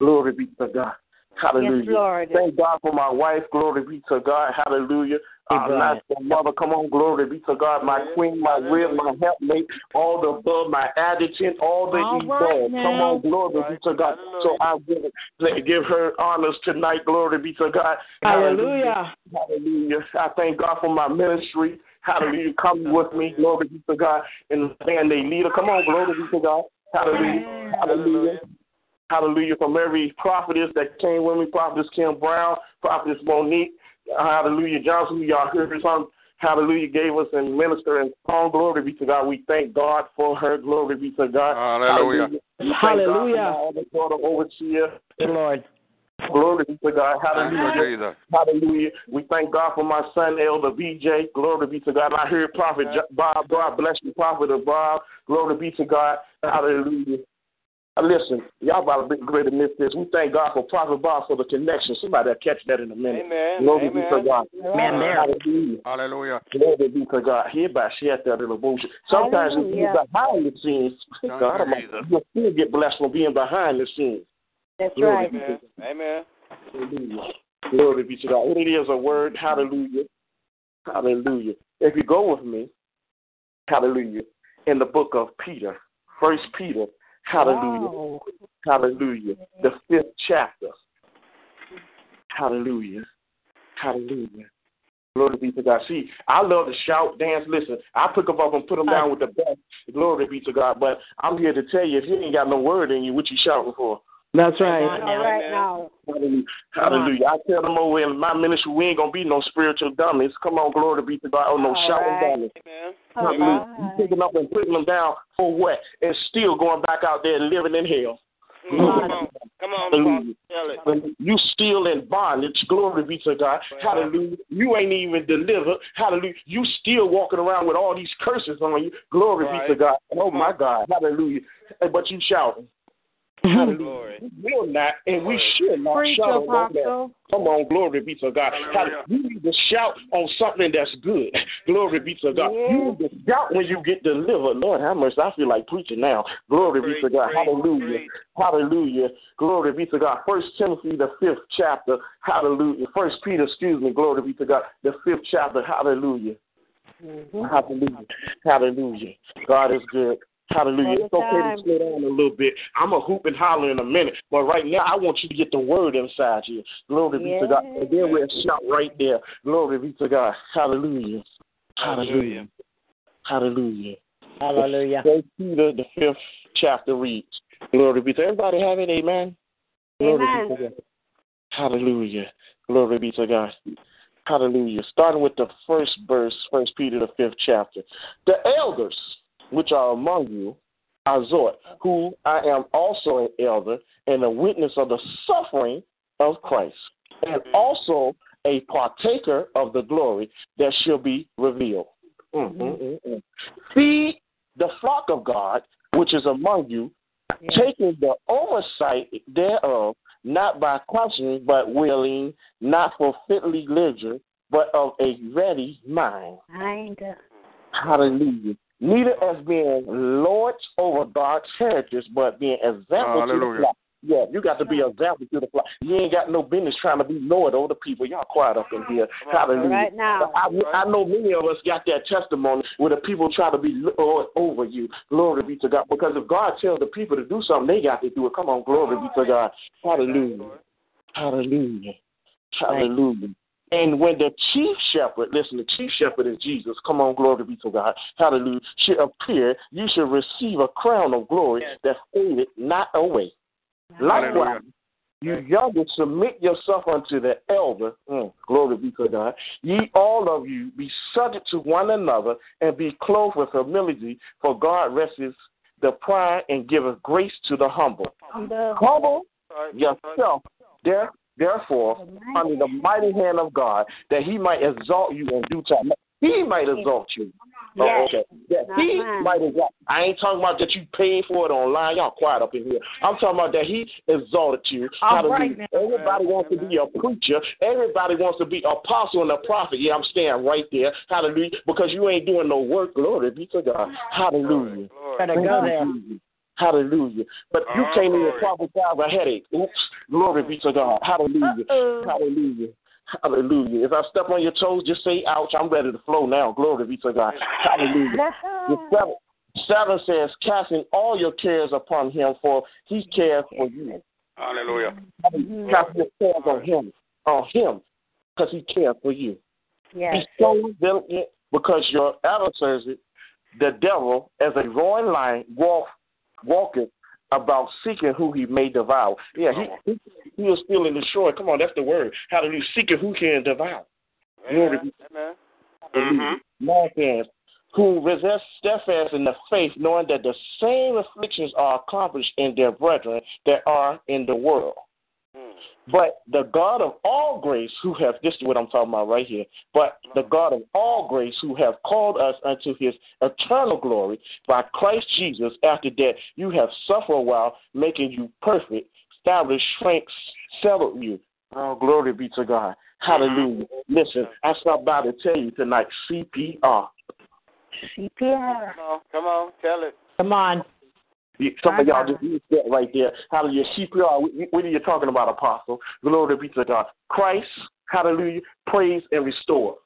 Speaker 9: Glory be to God. Hallelujah.
Speaker 10: Yes, Lord.
Speaker 9: Thank God for my wife. Glory be to God. Hallelujah.
Speaker 8: Hey,
Speaker 9: Uh,
Speaker 8: Brian.
Speaker 9: master mother, come on, glory be to God. My queen, my rib, my helpmate, all the above, my adjutant, all the
Speaker 4: All
Speaker 9: above.
Speaker 4: right
Speaker 9: Come on, glory be to God. So I give it, give her honors tonight. Glory be to God.
Speaker 4: Hallelujah.
Speaker 9: Hallelujah. I thank God for my ministry. Hallelujah. Come with me. Glory be to God. And and they leader. Come on, glory be to God. Hallelujah. Hallelujah. Hallelujah. From every prophetess that came with me, prophetess Kim Brown, prophetess Monique, hallelujah, Johnson, y'all heard from, hallelujah, gave us and minister and song. Glory be to God. We thank God for her. Glory be to God.
Speaker 5: Hallelujah.
Speaker 9: We thank
Speaker 4: Hallelujah.
Speaker 9: God for my overseer.
Speaker 8: Good Lord.
Speaker 9: Glory be to God. Hallelujah. Hallelujah. We thank God for my son, Elder BJ. Glory be to God. I heard Prophet Bob. God bless you, Prophet of Bob. Glory be to God. Hallelujah. Uh, listen, y'all about to be great to miss this. We thank God for Prophet Bob for the connection. Somebody will catch that in a minute.
Speaker 5: Amen.
Speaker 9: Glory be to God.
Speaker 8: Man, there.
Speaker 9: Hallelujah.
Speaker 5: Hallelujah.
Speaker 9: Glory be to God. Hereby share that in the bullshit. Sometimes if you're behind the scenes,
Speaker 5: Thank
Speaker 9: God,
Speaker 5: you,
Speaker 9: I'm
Speaker 5: Jesus.
Speaker 9: you'll still get blessed from being behind the scenes.
Speaker 10: That's
Speaker 9: Glory
Speaker 10: right.
Speaker 9: be
Speaker 5: Amen. Amen.
Speaker 9: Hallelujah. Glory be to God. It is a word. Hallelujah. Hallelujah. If you go with me, hallelujah, in the book of Peter, First Peter, hallelujah,
Speaker 10: Wow.
Speaker 9: hallelujah, the fifth chapter. Hallelujah. Hallelujah. Glory be to God. See, I love to shout, dance, listen. I pick them up and put them down with the best. Glory be to God. But I'm here to tell you, if you ain't got no word in you, what you shouting for?
Speaker 4: That's right.
Speaker 8: on now.
Speaker 10: right now.
Speaker 9: Hallelujah. Hallelujah. I tell them over in my ministry, we ain't gonna be no spiritual dummies. Come on, glory be to God. Oh no,
Speaker 10: All
Speaker 9: shouting
Speaker 10: right.
Speaker 9: dummies.
Speaker 5: Amen.
Speaker 10: All
Speaker 9: Hallelujah. You
Speaker 10: right.
Speaker 9: picking up and putting them down for what? And still going back out there and living in hell.
Speaker 5: Come on. Come on,
Speaker 9: Hallelujah.
Speaker 5: tell it.
Speaker 9: You still in bondage, glory be to God. Hallelujah. You ain't even delivered. Hallelujah. You still walking around with all these curses on you. Glory be to God. Oh my God. Hallelujah. But you shouting. Mm-hmm.
Speaker 5: Hallelujah.
Speaker 9: We will not and we should not
Speaker 4: Preach,
Speaker 9: shout on that. Come on, glory be to God.
Speaker 5: Hallelujah.
Speaker 9: You need to shout on something that's good. Glory be to God. You need to shout when you get delivered. Lord, how much I feel like preaching now. Glory be to God.
Speaker 5: Preach, preach,
Speaker 9: Hallelujah.
Speaker 5: preach.
Speaker 9: Hallelujah. Glory be to God. First Timothy, the fifth chapter. Hallelujah. First Peter, excuse me. Glory be to God. The fifth chapter. Hallelujah. Mm-hmm. Hallelujah. Hallelujah. God is good. Hallelujah. It's
Speaker 10: All the
Speaker 9: okay to
Speaker 10: time.
Speaker 9: slow down a little bit. I'm a hoop and holler in a minute, but right now I want you to get the word inside you. Glory be to God. And then we'll shout right there. Glory be to God. Hallelujah. Hallelujah. Hallelujah.
Speaker 8: Hallelujah.
Speaker 9: First Peter, the fifth chapter reads. Glory be to everybody. Have it. Amen. Glory be to
Speaker 10: Amen.
Speaker 9: God. Hallelujah. Glory be to God. Hallelujah. Starting with the first verse, First Peter, the fifth chapter. The elders which are among you, I exhort, who I am also an elder and a witness of the suffering of Christ, and also a partaker of the glory that shall be revealed. Mm, mm, mm, mm. Feed the flock of God which is among you, taking the oversight thereof, not by questioning, but willing, not for filthy lucre, but of a ready mind.
Speaker 10: Mind.
Speaker 9: Hallelujah. Neither as being lords over God's heritage, but being example to the flock. Yeah, you got to be example to the flock. You ain't got no business trying to be lord over the people. Y'all quiet up in here. Hallelujah.
Speaker 10: Right now.
Speaker 9: I, I know many of us got that testimony where the people try to be lord over you. Glory be to God. Because if God tells the people to do something, they got to do it. Come on, glory be to God. Hallelujah. Hallelujah. Hallelujah. And when the chief shepherd, listen, the chief shepherd is Jesus. Come on, glory be to God. Hallelujah. Should appear, you should receive a crown of glory that faded not away. Likewise, You younger, submit yourself unto the elder. Mm, glory be to God. Ye all of you be subject to one another and be clothed with humility, for God rests the pride and giveth grace to the humble. Humble yourself, there, therefore, under the mighty hand of God, that he might exalt you in due time. He might exalt you. Oh, okay. That he might exalt. I ain't talking about that you paid for it online. Y'all quiet up in here. I'm talking about that he exalted you.
Speaker 8: All right, now.
Speaker 9: Everybody wants to be a preacher. Everybody wants to be apostle and a prophet. Yeah, I'm staying right there. Hallelujah. Because you ain't doing no work. Glory be to God. Hallelujah.
Speaker 8: Better go there.
Speaker 9: Hallelujah. But you can't even prophesy of a headache. Oops. Glory be to God. Hallelujah. Hallelujah. Hallelujah. If I step on your toes, just say ouch. I'm ready to flow now. Glory be to God. Hallelujah. The seven, seven says, casting all your cares upon him, for he cares for you.
Speaker 5: Hallelujah.
Speaker 9: Cast your cares on him, on him, because he cares for you.
Speaker 8: Yes.
Speaker 9: Be so diligent because your adversary, the devil, as a roaring lion, walk, walketh about seeking who he may devour. Yeah, he, he, still in the shore. Come on, that's the word. Hallelujah. Seeking who can devour.
Speaker 5: Amen.
Speaker 9: Hallelujah. Nine says, who resist steadfast in the faith, knowing that the same afflictions are accomplished in their brethren that are in the world. But the God of all grace, who have this is what I'm talking about right here. But the God of all grace, who have called us unto His eternal glory by Christ Jesus, after that you have suffered a while, making you perfect, establish strength, settled you. Oh, glory be to God. Hallelujah. Listen, I stopped by to tell you tonight, CPR.
Speaker 8: CPR.
Speaker 5: Come on, come on, tell it.
Speaker 8: Come on.
Speaker 9: You- Some of y'all just used that right there. Hallelujah. CPR. What- What are you talking about, Apostle? Glory be to God. Christ, hallelujah, praise and restore.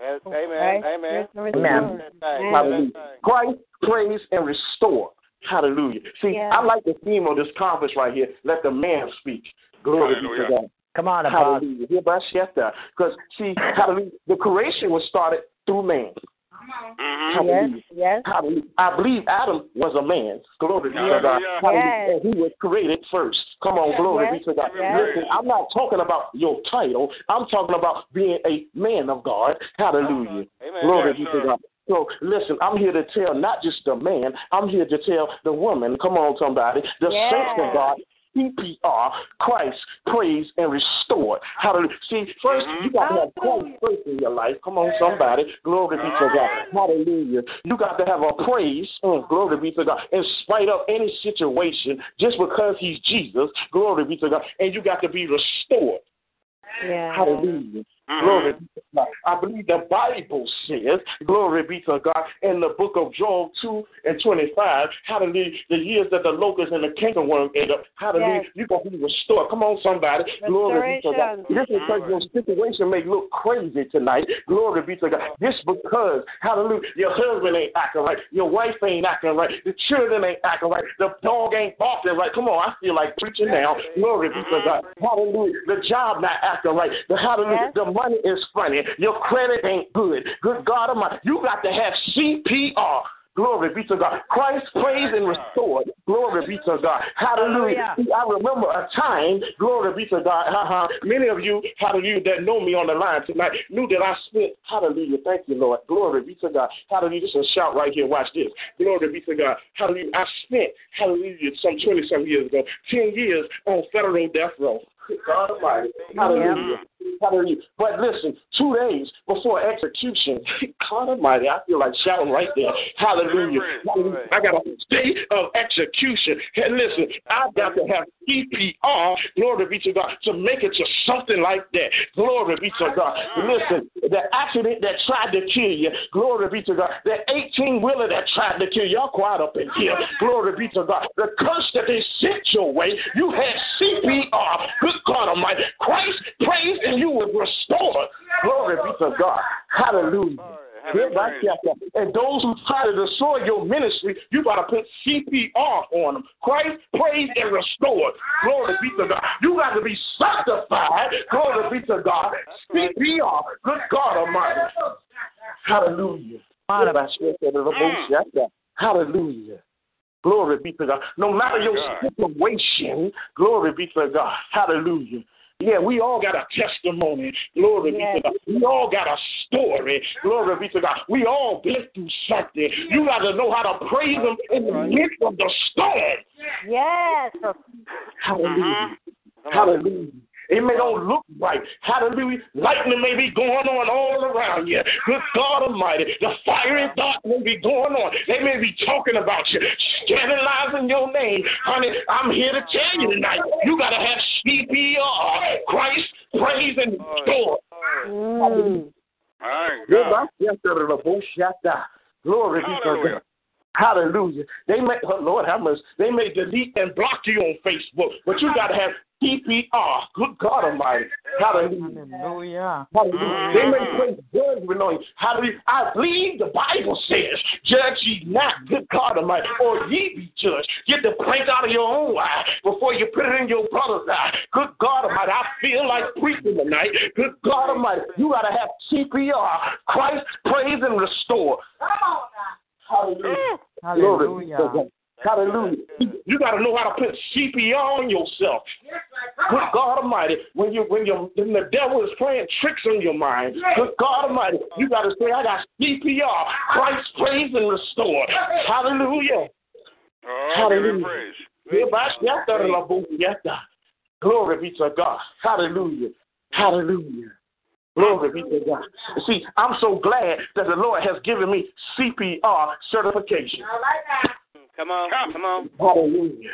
Speaker 5: Yes, Amen. Amen.
Speaker 8: Amen.
Speaker 9: Hallelujah. Christ, praise and restore. Hallelujah. See,
Speaker 8: Yeah.
Speaker 9: I like the theme of this conference right here. Let the man speak. Glory be to God.
Speaker 8: Come on, Apostle.
Speaker 9: Hallelujah. Hereby shut that. Because, see, hallelujah, the creation was started through man.
Speaker 5: Mm-hmm.
Speaker 9: Hallelujah.
Speaker 8: Yes, yes.
Speaker 9: Hallelujah. I believe Adam was a man. Glory be to God.
Speaker 5: Hallelujah.
Speaker 9: Hallelujah.
Speaker 8: Yes.
Speaker 9: And he was created first. Come on, glory
Speaker 8: Yes.
Speaker 9: be to God.
Speaker 8: Yes.
Speaker 9: Listen, I'm not talking about your title. I'm talking about being a man of God. Hallelujah.
Speaker 5: Amen.
Speaker 9: Glory
Speaker 5: Yes,
Speaker 9: be
Speaker 5: sir.
Speaker 9: to God. So listen, I'm here to tell not just the man, I'm here to tell the woman. Come on, somebody. The
Speaker 8: Yes.
Speaker 9: saints of God. CPR, Christ, praise, and restored. Hallelujah. See, 1st you got to have Christ first in your life. Come on, somebody. Glory be to God. Hallelujah. You got to have a praise. Mm, glory be to God. In spite of any situation, just because He's Jesus. Glory be to God. And you got to be restored.
Speaker 8: Yeah.
Speaker 9: Hallelujah. Mm-hmm. Glory be to God. I believe the Bible says, glory be to God, in the book of Joel 2 and 25, hallelujah, the years that the locust and the cankerworm ate up, hallelujah,
Speaker 8: Yes.
Speaker 9: you're going to be restored. Come on, somebody. Glory be to God. This is because your situation may look crazy tonight, glory be to God. Just because, hallelujah, your husband ain't acting right, your wife ain't acting right, the children ain't acting right, the dog ain't barking right. Come on, I feel like preaching now. Glory be to mm-hmm. God. Hallelujah. The job not acting right. The hallelujah. The money is funny. Your credit ain't good. Good God Almighty. You got to have CPR. Glory be to God. Christ praise and restored. Glory be to God. Hallelujah. I remember a time, glory be to God. Uh-huh. Many of you, hallelujah, that know me on the line tonight knew that I spent, hallelujah, thank you, Lord. Glory be to God. Hallelujah. This is a shout right here. Watch this. Glory be to God. Hallelujah. I spent, hallelujah, some 20 some years ago, 10 years on federal death row. Good God Almighty. Hallelujah. Hallelujah. But listen, two days before execution, God Almighty, I feel like shouting right there. Hallelujah. Hallelujah. I got a day of execution. And listen, I've got to have CPR, glory be to God, to make it to something like that. Glory be to God. Listen, the accident that tried to kill you, glory be to God. The 18 wheeler that tried to kill you, y'all quiet up in here. Glory be to God. The curse that they sent your way, you had CPR. Good God Almighty. Christ praise and you was restored. Glory be to God. Hallelujah. And those who try to destroy your ministry, you got to put CPR on them. Christ, praise, and restored. Glory be to God. You got to be sanctified. Glory be to God. CPR. Good God Almighty. Hallelujah. Mm. Hallelujah. Glory be to God. No matter your situation, glory be to God. Hallelujah. Yeah, we all got a testimony. Glory yes. be to God. We all got a story. Glory be to God. We all been through something. You got to know how to praise Him in the midst of the storm.
Speaker 8: Yes.
Speaker 9: Hallelujah. Uh-huh. Hallelujah. It may not look right. Hallelujah. Lightning may be going on all around you. Good God Almighty. The fiery dark may be going on. They may be talking about you, scandalizing your name. Honey, I'm here to tell you tonight. You got to have CPR. Christ, praise, and restore. Mm. Glory be to God. Hallelujah. They may, oh Lord have mercy. They may delete and block you on Facebook, but you got to have CPR. Good God Almighty. Hallelujah. Hallelujah. Hallelujah. They may mm. place judgment on you. Hallelujah. I believe the Bible says, Judge ye not, good God Almighty, or ye be judged. Get the plank out of your own eye before you put it in your brother's eye. Good God Almighty. I feel like preaching tonight. Good God Almighty. You got to have CPR. Christ, praise, and restore. Come on now. Hallelujah. Hallelujah. Hallelujah. You got to know how to put CPR on yourself. Good God Almighty, when you when you when the devil is playing tricks on your mind, good God Almighty, you got to say, I got CPR. Christ praise and restore. Hallelujah.
Speaker 5: Oh, Hallelujah.
Speaker 9: Glory be to God. Hallelujah. Hallelujah. Glory be to God. See, I'm so glad that the Lord has given me CPR certification. I like that.
Speaker 10: Come on, come on.
Speaker 9: Hallelujah.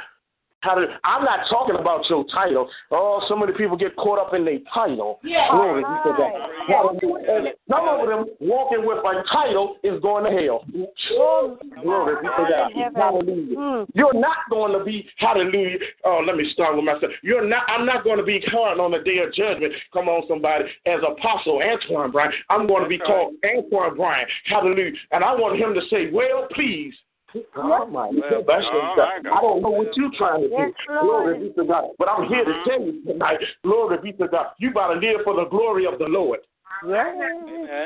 Speaker 9: Hallelujah. I'm not talking about your title. Oh, so many people get caught up in their title. Yeah. Glory be to God. Hallelujah. some of them walking with a title is going to hell. Oh, Glory be to God. Hallelujah. Mm. You're not going to be, hallelujah. Oh, let me start with myself. You're not, I'm not going to be called on the day of judgment. Come on, somebody. As Apostle Antwan Bryant, I'm going to be called Antwan Bryant. Hallelujah. And I want him to say, well, please. Oh my well, I don't know what you're trying to do. Glory be to God. But I'm here to mm-hmm. tell you tonight, glory be to God. You got to live for the glory of the Lord.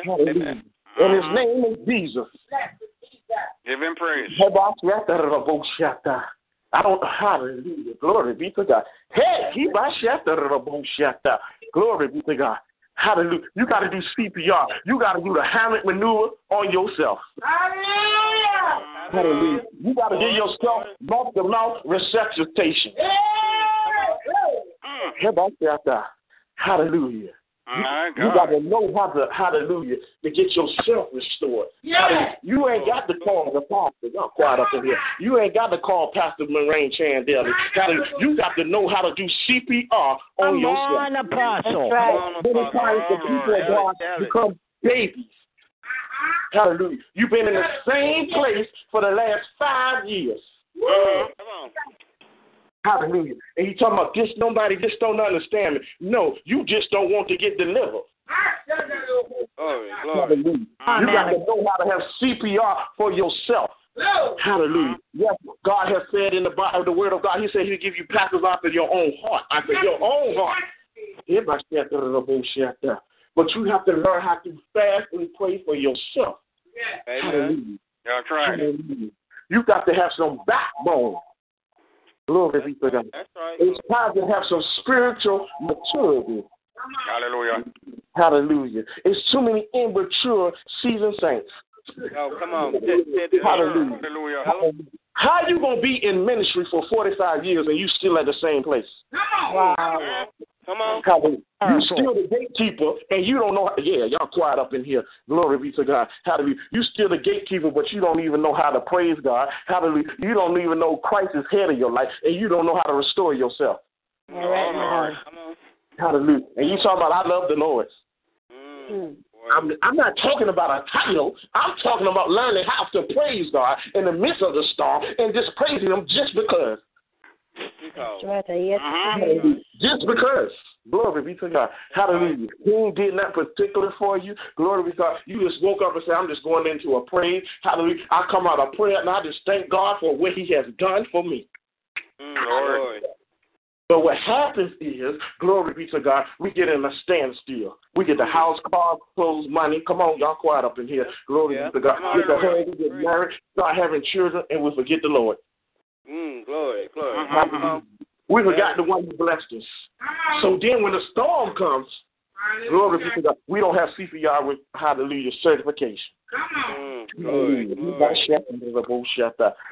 Speaker 9: Hallelujah. And his mm-hmm. name is Jesus.
Speaker 5: Give him praise.
Speaker 9: I don't hallelujah. Glory be to God. Hey, keep my Glory be to God. Hallelujah. You got to do CPR. You got to do the Heimlich maneuver on yourself. Hallelujah. Hallelujah. You got to give yourself mouth to mouth resuscitation. Uh, Hallelujah. You, you got to know how to, hallelujah, to get yourself restored. Yeah. You ain't got to call the pastor. Y'all quiet up in here. You ain't got to call Pastor Maureen Chen Daly. You got to know how to do CPR on
Speaker 8: Come
Speaker 9: yourself.
Speaker 8: On, apostle.
Speaker 9: Right. Many times the people of God become babies. Hallelujah. You've been in the same place for the last five years.
Speaker 5: Uh-huh. Come on.
Speaker 9: Hallelujah. And you talking about this nobody just don't understand me. No, you just don't want to get delivered.
Speaker 5: Glory,
Speaker 9: glory. Hallelujah. You got to know how to have CPR for yourself. Hallelujah. Yes, God has said in the Bible, the Word of God, He said He'll give you pastors after your own heart. I said your own heart. But you have to learn how to fast and pray for yourself.
Speaker 5: Amen. Hallelujah. That's right.
Speaker 9: Hallelujah. You got to have some backbone. Glory be to God.
Speaker 5: That's right.
Speaker 9: It's time to have some spiritual maturity.
Speaker 5: Hallelujah.
Speaker 9: Hallelujah. It's too many immature seasoned saints.
Speaker 5: Oh, come on.
Speaker 9: Hallelujah.
Speaker 5: Hallelujah.
Speaker 9: How you gonna be in ministry for forty five years and you still at the same place?
Speaker 5: Wow. Come on.
Speaker 9: You still the gatekeeper, and you don't know. How, yeah, y'all quiet up in here. Glory be to God. Hallelujah. You still the gatekeeper, but you don't even know how to praise God. Hallelujah. You don't even know Christ is head of your life, and you don't know how to restore yourself.
Speaker 5: All right, Come on.
Speaker 9: Hallelujah. And you talking about I love the Lord.
Speaker 5: Mm.
Speaker 9: I'm, I'm not talking about a title. I'm talking about learning how to praise God in the midst of the storm and just praising Him just because.
Speaker 8: That's right. Yes.
Speaker 9: Uh-huh. Just because. Glory be to God. Hallelujah. Who did that particular for you. Glory be to God. You just woke up and said, I'm just going into a praise. Hallelujah. I come out of prayer and I just thank God for what He has done for me.
Speaker 5: Mm, Lord.
Speaker 9: But what happens is, glory be to God, we get in a standstill. We get the house, cars, clothes, money. Come on, y'all quiet up in here. Glory
Speaker 5: yeah.
Speaker 9: be to God. Get the husband, get married, start having children, and we forget the Lord.
Speaker 10: Mm, glory, glory.
Speaker 9: Uh-huh. We forgot the one who blessed us. So then when the storm comes, glory be to God, we don't have CPR with hallelujah certification. Hallelujah.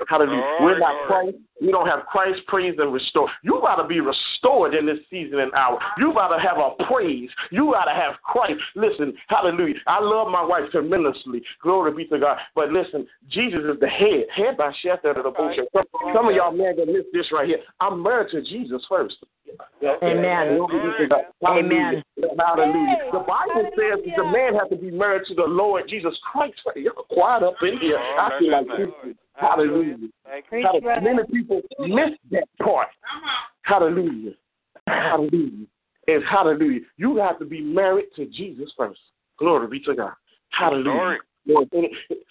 Speaker 9: Hallelujah. We're not Christ. We don't have Christ praise and restore. You got to be restored in this season and hour. You got to have a praise. You got to have Christ. Listen, hallelujah. I love my wife tremendously. Glory be to God. But listen, Jesus is the head. Head by shepherd of the bullshit. Some, some of y'all men gonna miss this right here. I'm married to Jesus first.
Speaker 11: Amen. Amen.
Speaker 9: Hallelujah. The Bible says that the man has to be married to the Lord Jesus Christ. Y'all quiet up in here. I feel like this. Hallelujah. Hallelujah. Many people miss that part. Hallelujah. Hallelujah. And hallelujah. You have to be married to Jesus first. Glory be to God. Hallelujah. Lord,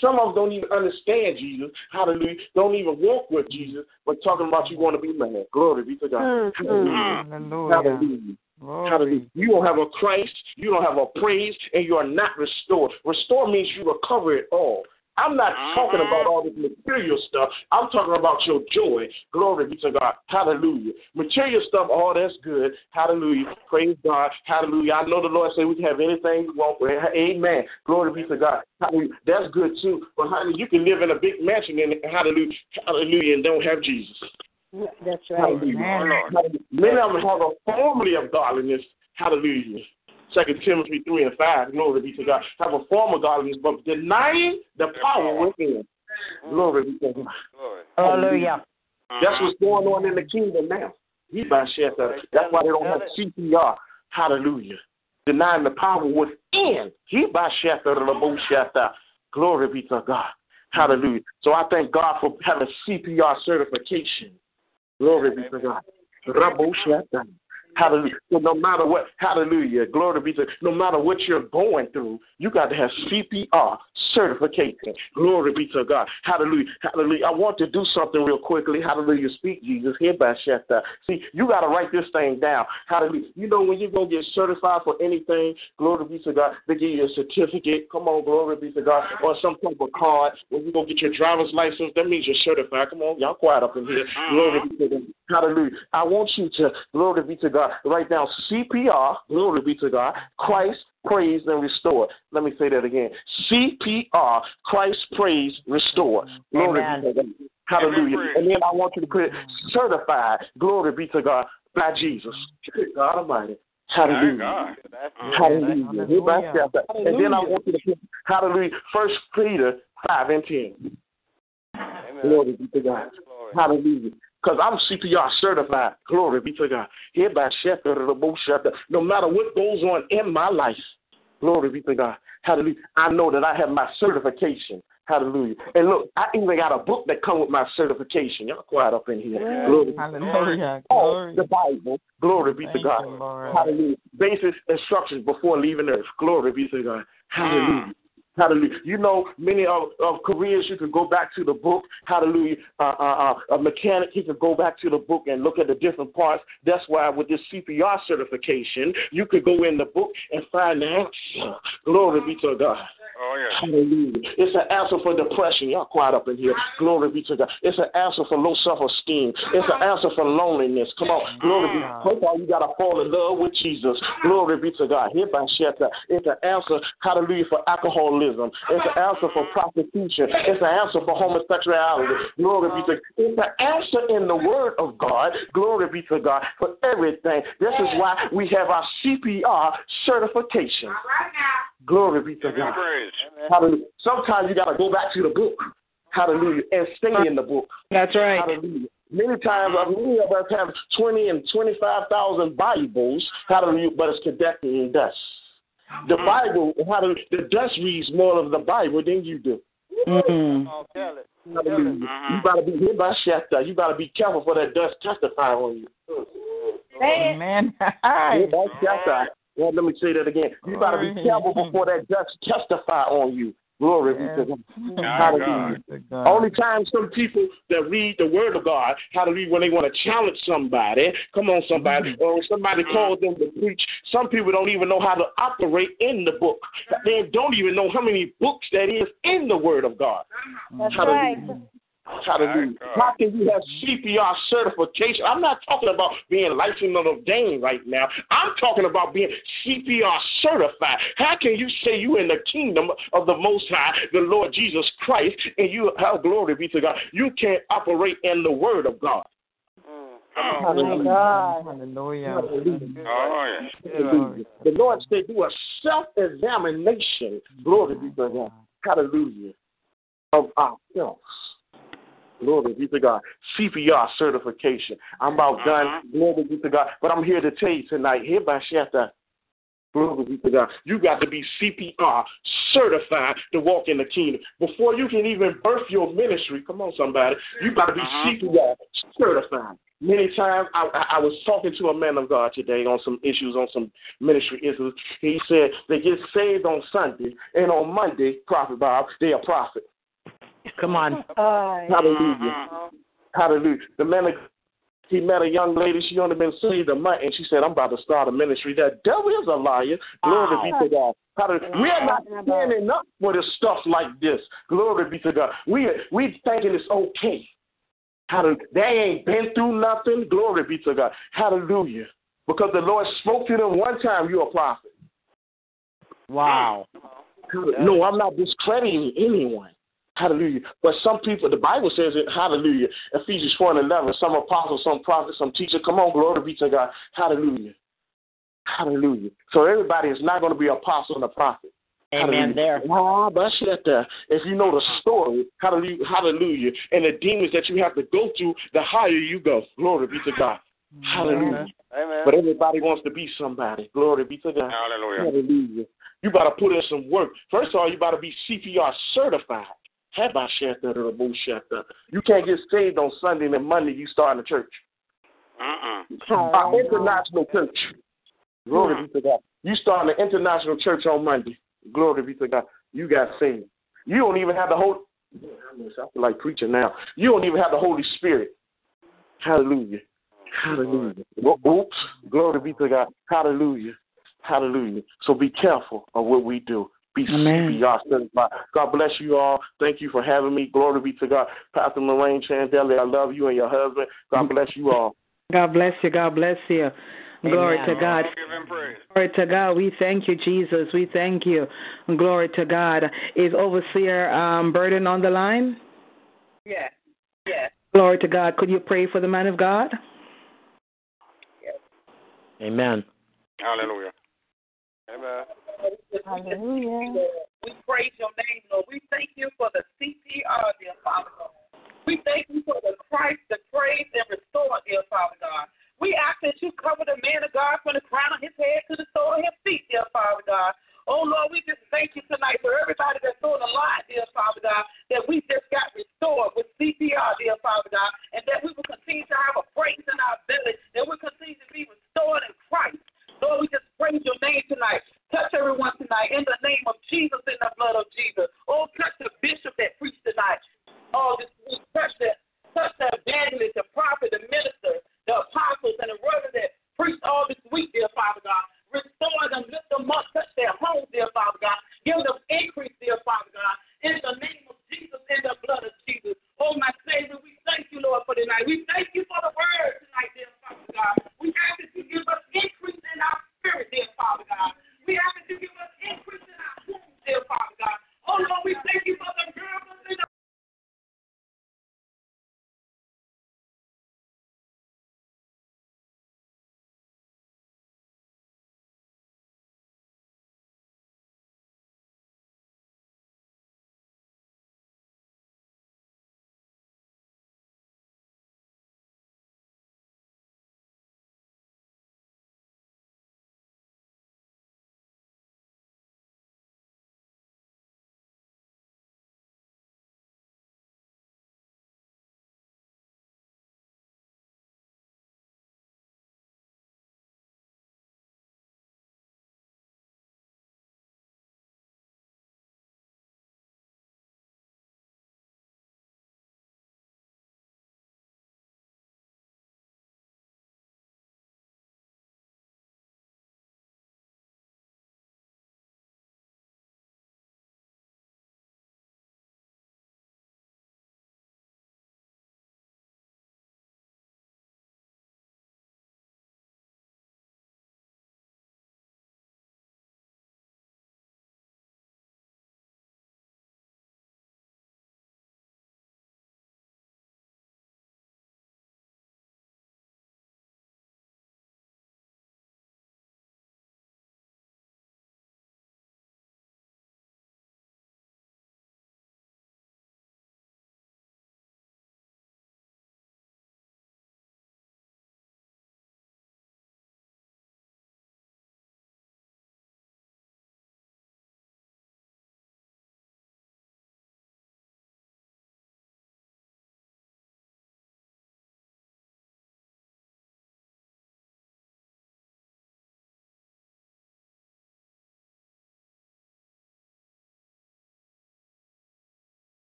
Speaker 9: some of them don't even understand Jesus. Hallelujah. Don't even walk with Jesus, but talking about you want to be married. Glory be to God. Mm-hmm. Hallelujah. Hallelujah. Hallelujah. You don't have a Christ, you don't have a praise, and you are not restored. Restore means you recover it all. I'm not uh-huh. talking about all this material stuff. I'm talking about your joy. Glory be to God. Hallelujah. Material stuff, all that's good. Hallelujah. Praise God. Hallelujah. I know the Lord said we can have anything we want. Amen. Glory be to God. Hallelujah. That's good too. But hallelujah, you can live in a big mansion and hallelujah, hallelujah, and don't have Jesus.
Speaker 8: That's right.
Speaker 9: Hallelujah. Many of them have a family of godliness. Hallelujah. Second Timothy three and five. Glory be to God. Have a form of godliness, but denying the power within. Glory be to God.
Speaker 11: Hallelujah.
Speaker 9: That's what's going on in the kingdom now. He by That's why they don't have CPR. Hallelujah. Denying the power within. He by Glory be to God. Hallelujah. So I thank God for having CPR certification. Glory be to God. Hallelujah. So no matter what, hallelujah, glory be to no matter what you're going through, you got to have CPR certification. Glory be to God. Hallelujah. Hallelujah. I want to do something real quickly. Hallelujah. Speak Jesus. Here by Shetta. See, you got to write this thing down. Hallelujah. You know, when you go get certified for anything, glory be to God, they give you a certificate. Come on, glory be to God. Or some type of card. When you go get your driver's license, that means you're certified. Come on, y'all quiet up in here. Glory be to God. Hallelujah. I want you to, glory be to God, right now, CPR, glory be to God, Christ, praise, and restore. Let me say that again. CPR, Christ, praise, restore. Glory Amen. be to God. Hallelujah. And then I want you to put it certified, glory be to God, by Jesus. God Almighty. Hallelujah. Hallelujah. Hallelujah. And then I want you to put, hallelujah, First Peter 5 and 10. Amen. Glory be to God. Hallelujah. Because I'm CPR certified. Glory be to God. Hereby shepherd of the most shepherd. No matter what goes on in my life, glory be to God. Hallelujah. I know that I have my certification. Hallelujah. And look, I even got a book that comes with my certification. Y'all quiet up in here. Glory.
Speaker 11: Hallelujah.
Speaker 9: Oh,
Speaker 11: Glory.
Speaker 9: the Bible. Glory be
Speaker 11: Thank
Speaker 9: to God.
Speaker 11: you,
Speaker 9: Hallelujah. Basic instructions before leaving earth. Glory be to God. Hallelujah. Hallelujah. You know, many of, of careers, you can go back to the book. Hallelujah. Uh, uh, uh, a mechanic, he can go back to the book and look at the different parts. That's why with this CPR certification, you could go in the book and find the answer. Glory be to God.
Speaker 5: Oh, yeah.
Speaker 9: Hallelujah. It's an answer for depression. Y'all quiet up in here. Glory be to God. It's an answer for low self esteem. It's an answer for loneliness. Come on. Glory be. First of all, you got to fall in love with Jesus. Glory be to God. Here by Shetta. It's an answer, hallelujah, for alcoholism. It's an answer for prostitution. It's an answer for homosexuality. Glory be to God. It's an answer in the Word of God. Glory be to God for everything. This is why we have our CPR certification. Glory be to God. Hallelujah. Sometimes you got to go back to the book. Hallelujah. And stay in the book.
Speaker 4: That's right.
Speaker 9: Hallelujah. Many times, uh, many of us have 20 and 25,000 Bibles, hallelujah, but it's collecting dust. The Bible, hallelujah, the dust reads more of the Bible than you do.
Speaker 4: Mm.
Speaker 9: Hallelujah. You got to be here by Shasta. You got to be careful for that dust testify on you.
Speaker 11: Amen.
Speaker 9: Here by Shasta. Well, let me say that again. You got to be careful before that dust testify on you. Glory be to God. Hallelujah. Only time some people that read the word of God, hallelujah, when they want to challenge somebody, come on, somebody, mm-hmm. or somebody mm-hmm. calls them to preach, some people don't even know how to operate in the book. They don't even know how many books that is in the word of God. Mm-hmm.
Speaker 8: That's
Speaker 9: hallelujah.
Speaker 8: right.
Speaker 9: Hallelujah. How can you have CPR certification? I'm not talking about being licensed on a Dane right now. I'm talking about being CPR certified. How can you say you in the kingdom of the Most High, the Lord Jesus Christ, and you, how glory be to God, you can't operate in the Word of God? Mm.
Speaker 11: Hallelujah. Hallelujah.
Speaker 9: Hallelujah. Hallelujah. The Lord said, do a self examination. Glory be to God. Hallelujah. Of ourselves. Glory be to God. CPR certification. I'm about uh-huh. done. Glory be to God. But I'm here to tell you tonight, here by Shatta. Glory be to God. You got to be CPR certified to walk in the kingdom. Before you can even birth your ministry, come on, somebody, you got to be uh-huh. CPR certified. Many times I, I was talking to a man of God today on some issues, on some ministry issues. He said they get saved on Sunday, and on Monday, Prophet Bob, they are prophet.
Speaker 11: Come on.
Speaker 9: Hallelujah. Hallelujah. The man, he met a young lady. She only been saved a month, and she said, "I'm about to start a ministry." That devil is a liar. Glory be to God. Hallelujah. We are not standing up for the stuff like this. Glory be to God. We we thinking it's okay. Hallelujah. They ain't been through nothing. Glory be to God. Hallelujah. Because the Lord spoke to them one time, you're a prophet.
Speaker 11: Wow.
Speaker 9: No, I'm not discrediting anyone. Hallelujah. But some people, the Bible says it, hallelujah. Ephesians 4 and 11, some apostles, some prophets, some teachers. Come on, glory be to God. Hallelujah. Hallelujah. So everybody is not going to be an apostle and a prophet.
Speaker 11: Amen. There.
Speaker 9: Ah, but shut there. If you know the story, hallelujah, hallelujah, and the demons that you have to go through, the higher you go. Glory be to God. Hallelujah.
Speaker 5: Amen.
Speaker 9: But everybody wants to be somebody. Glory be to God.
Speaker 5: Hallelujah.
Speaker 9: Hallelujah. You got to put in some work. First of all, you got to be CPR certified. How about shut that or bullshit that? You can't get saved on Sunday and Monday you start in the church.
Speaker 5: Uh-uh.
Speaker 9: Our international church. Glory be to God. You start an international church on Monday. Glory be to God. You got saved. You don't even have the Holy. I feel like preaching now. You don't even have the Holy Spirit. Hallelujah. Hallelujah. Oops. Glory be to God. Hallelujah. Hallelujah. So be careful of what we do. Be CPR certified. God bless you all. Thank you for having me. Glory be to God. Pastor Maureen Chen Daly, I love you and your husband. God bless you all.
Speaker 4: God bless you. God bless you. Glory
Speaker 11: Amen.
Speaker 4: to God. Glory to God. We thank you, Jesus. We thank you. Glory to God. Is Overseer um, Burden on the line?
Speaker 6: Yes. Yes.
Speaker 4: Glory to God. Could you pray for the man of God? Yes.
Speaker 11: Amen.
Speaker 5: Hallelujah. Amen.
Speaker 8: Hallelujah.
Speaker 6: We praise your name, Lord. We thank you for the CPR, dear Father God. We thank you for the Christ, the praise and restore, dear Father God. We ask that you cover the man of God from the crown of his head to the sole of his feet, dear Father God. Oh Lord, we just thank you tonight for everybody that's doing a lot, dear Father God, that we just got restored with CPR, dear Father God, and that we will continue to have a praise in our belly, that we'll continue to be restored in Christ. Lord, we just praise your name tonight. Touch everyone tonight in the name of Jesus, in the blood of Jesus. Oh, touch the bishop that preached tonight. Oh, this week, touch the, touch the evangelist, the prophet, the minister, the apostles, and the brothers that preached all this week, dear Father God. Restore them, lift them up, touch their homes, dear Father God. Give them increase, dear Father God. In the name of Jesus, in the blood of Jesus. Oh, my Savior, we thank you, Lord, for tonight. We thank you for the word tonight, dear Father God. We ask that you give us increase in our spirit, dear Father God. We have to give us increase in our tools, dear Father God. Oh Lord, we thank you for the miracles in the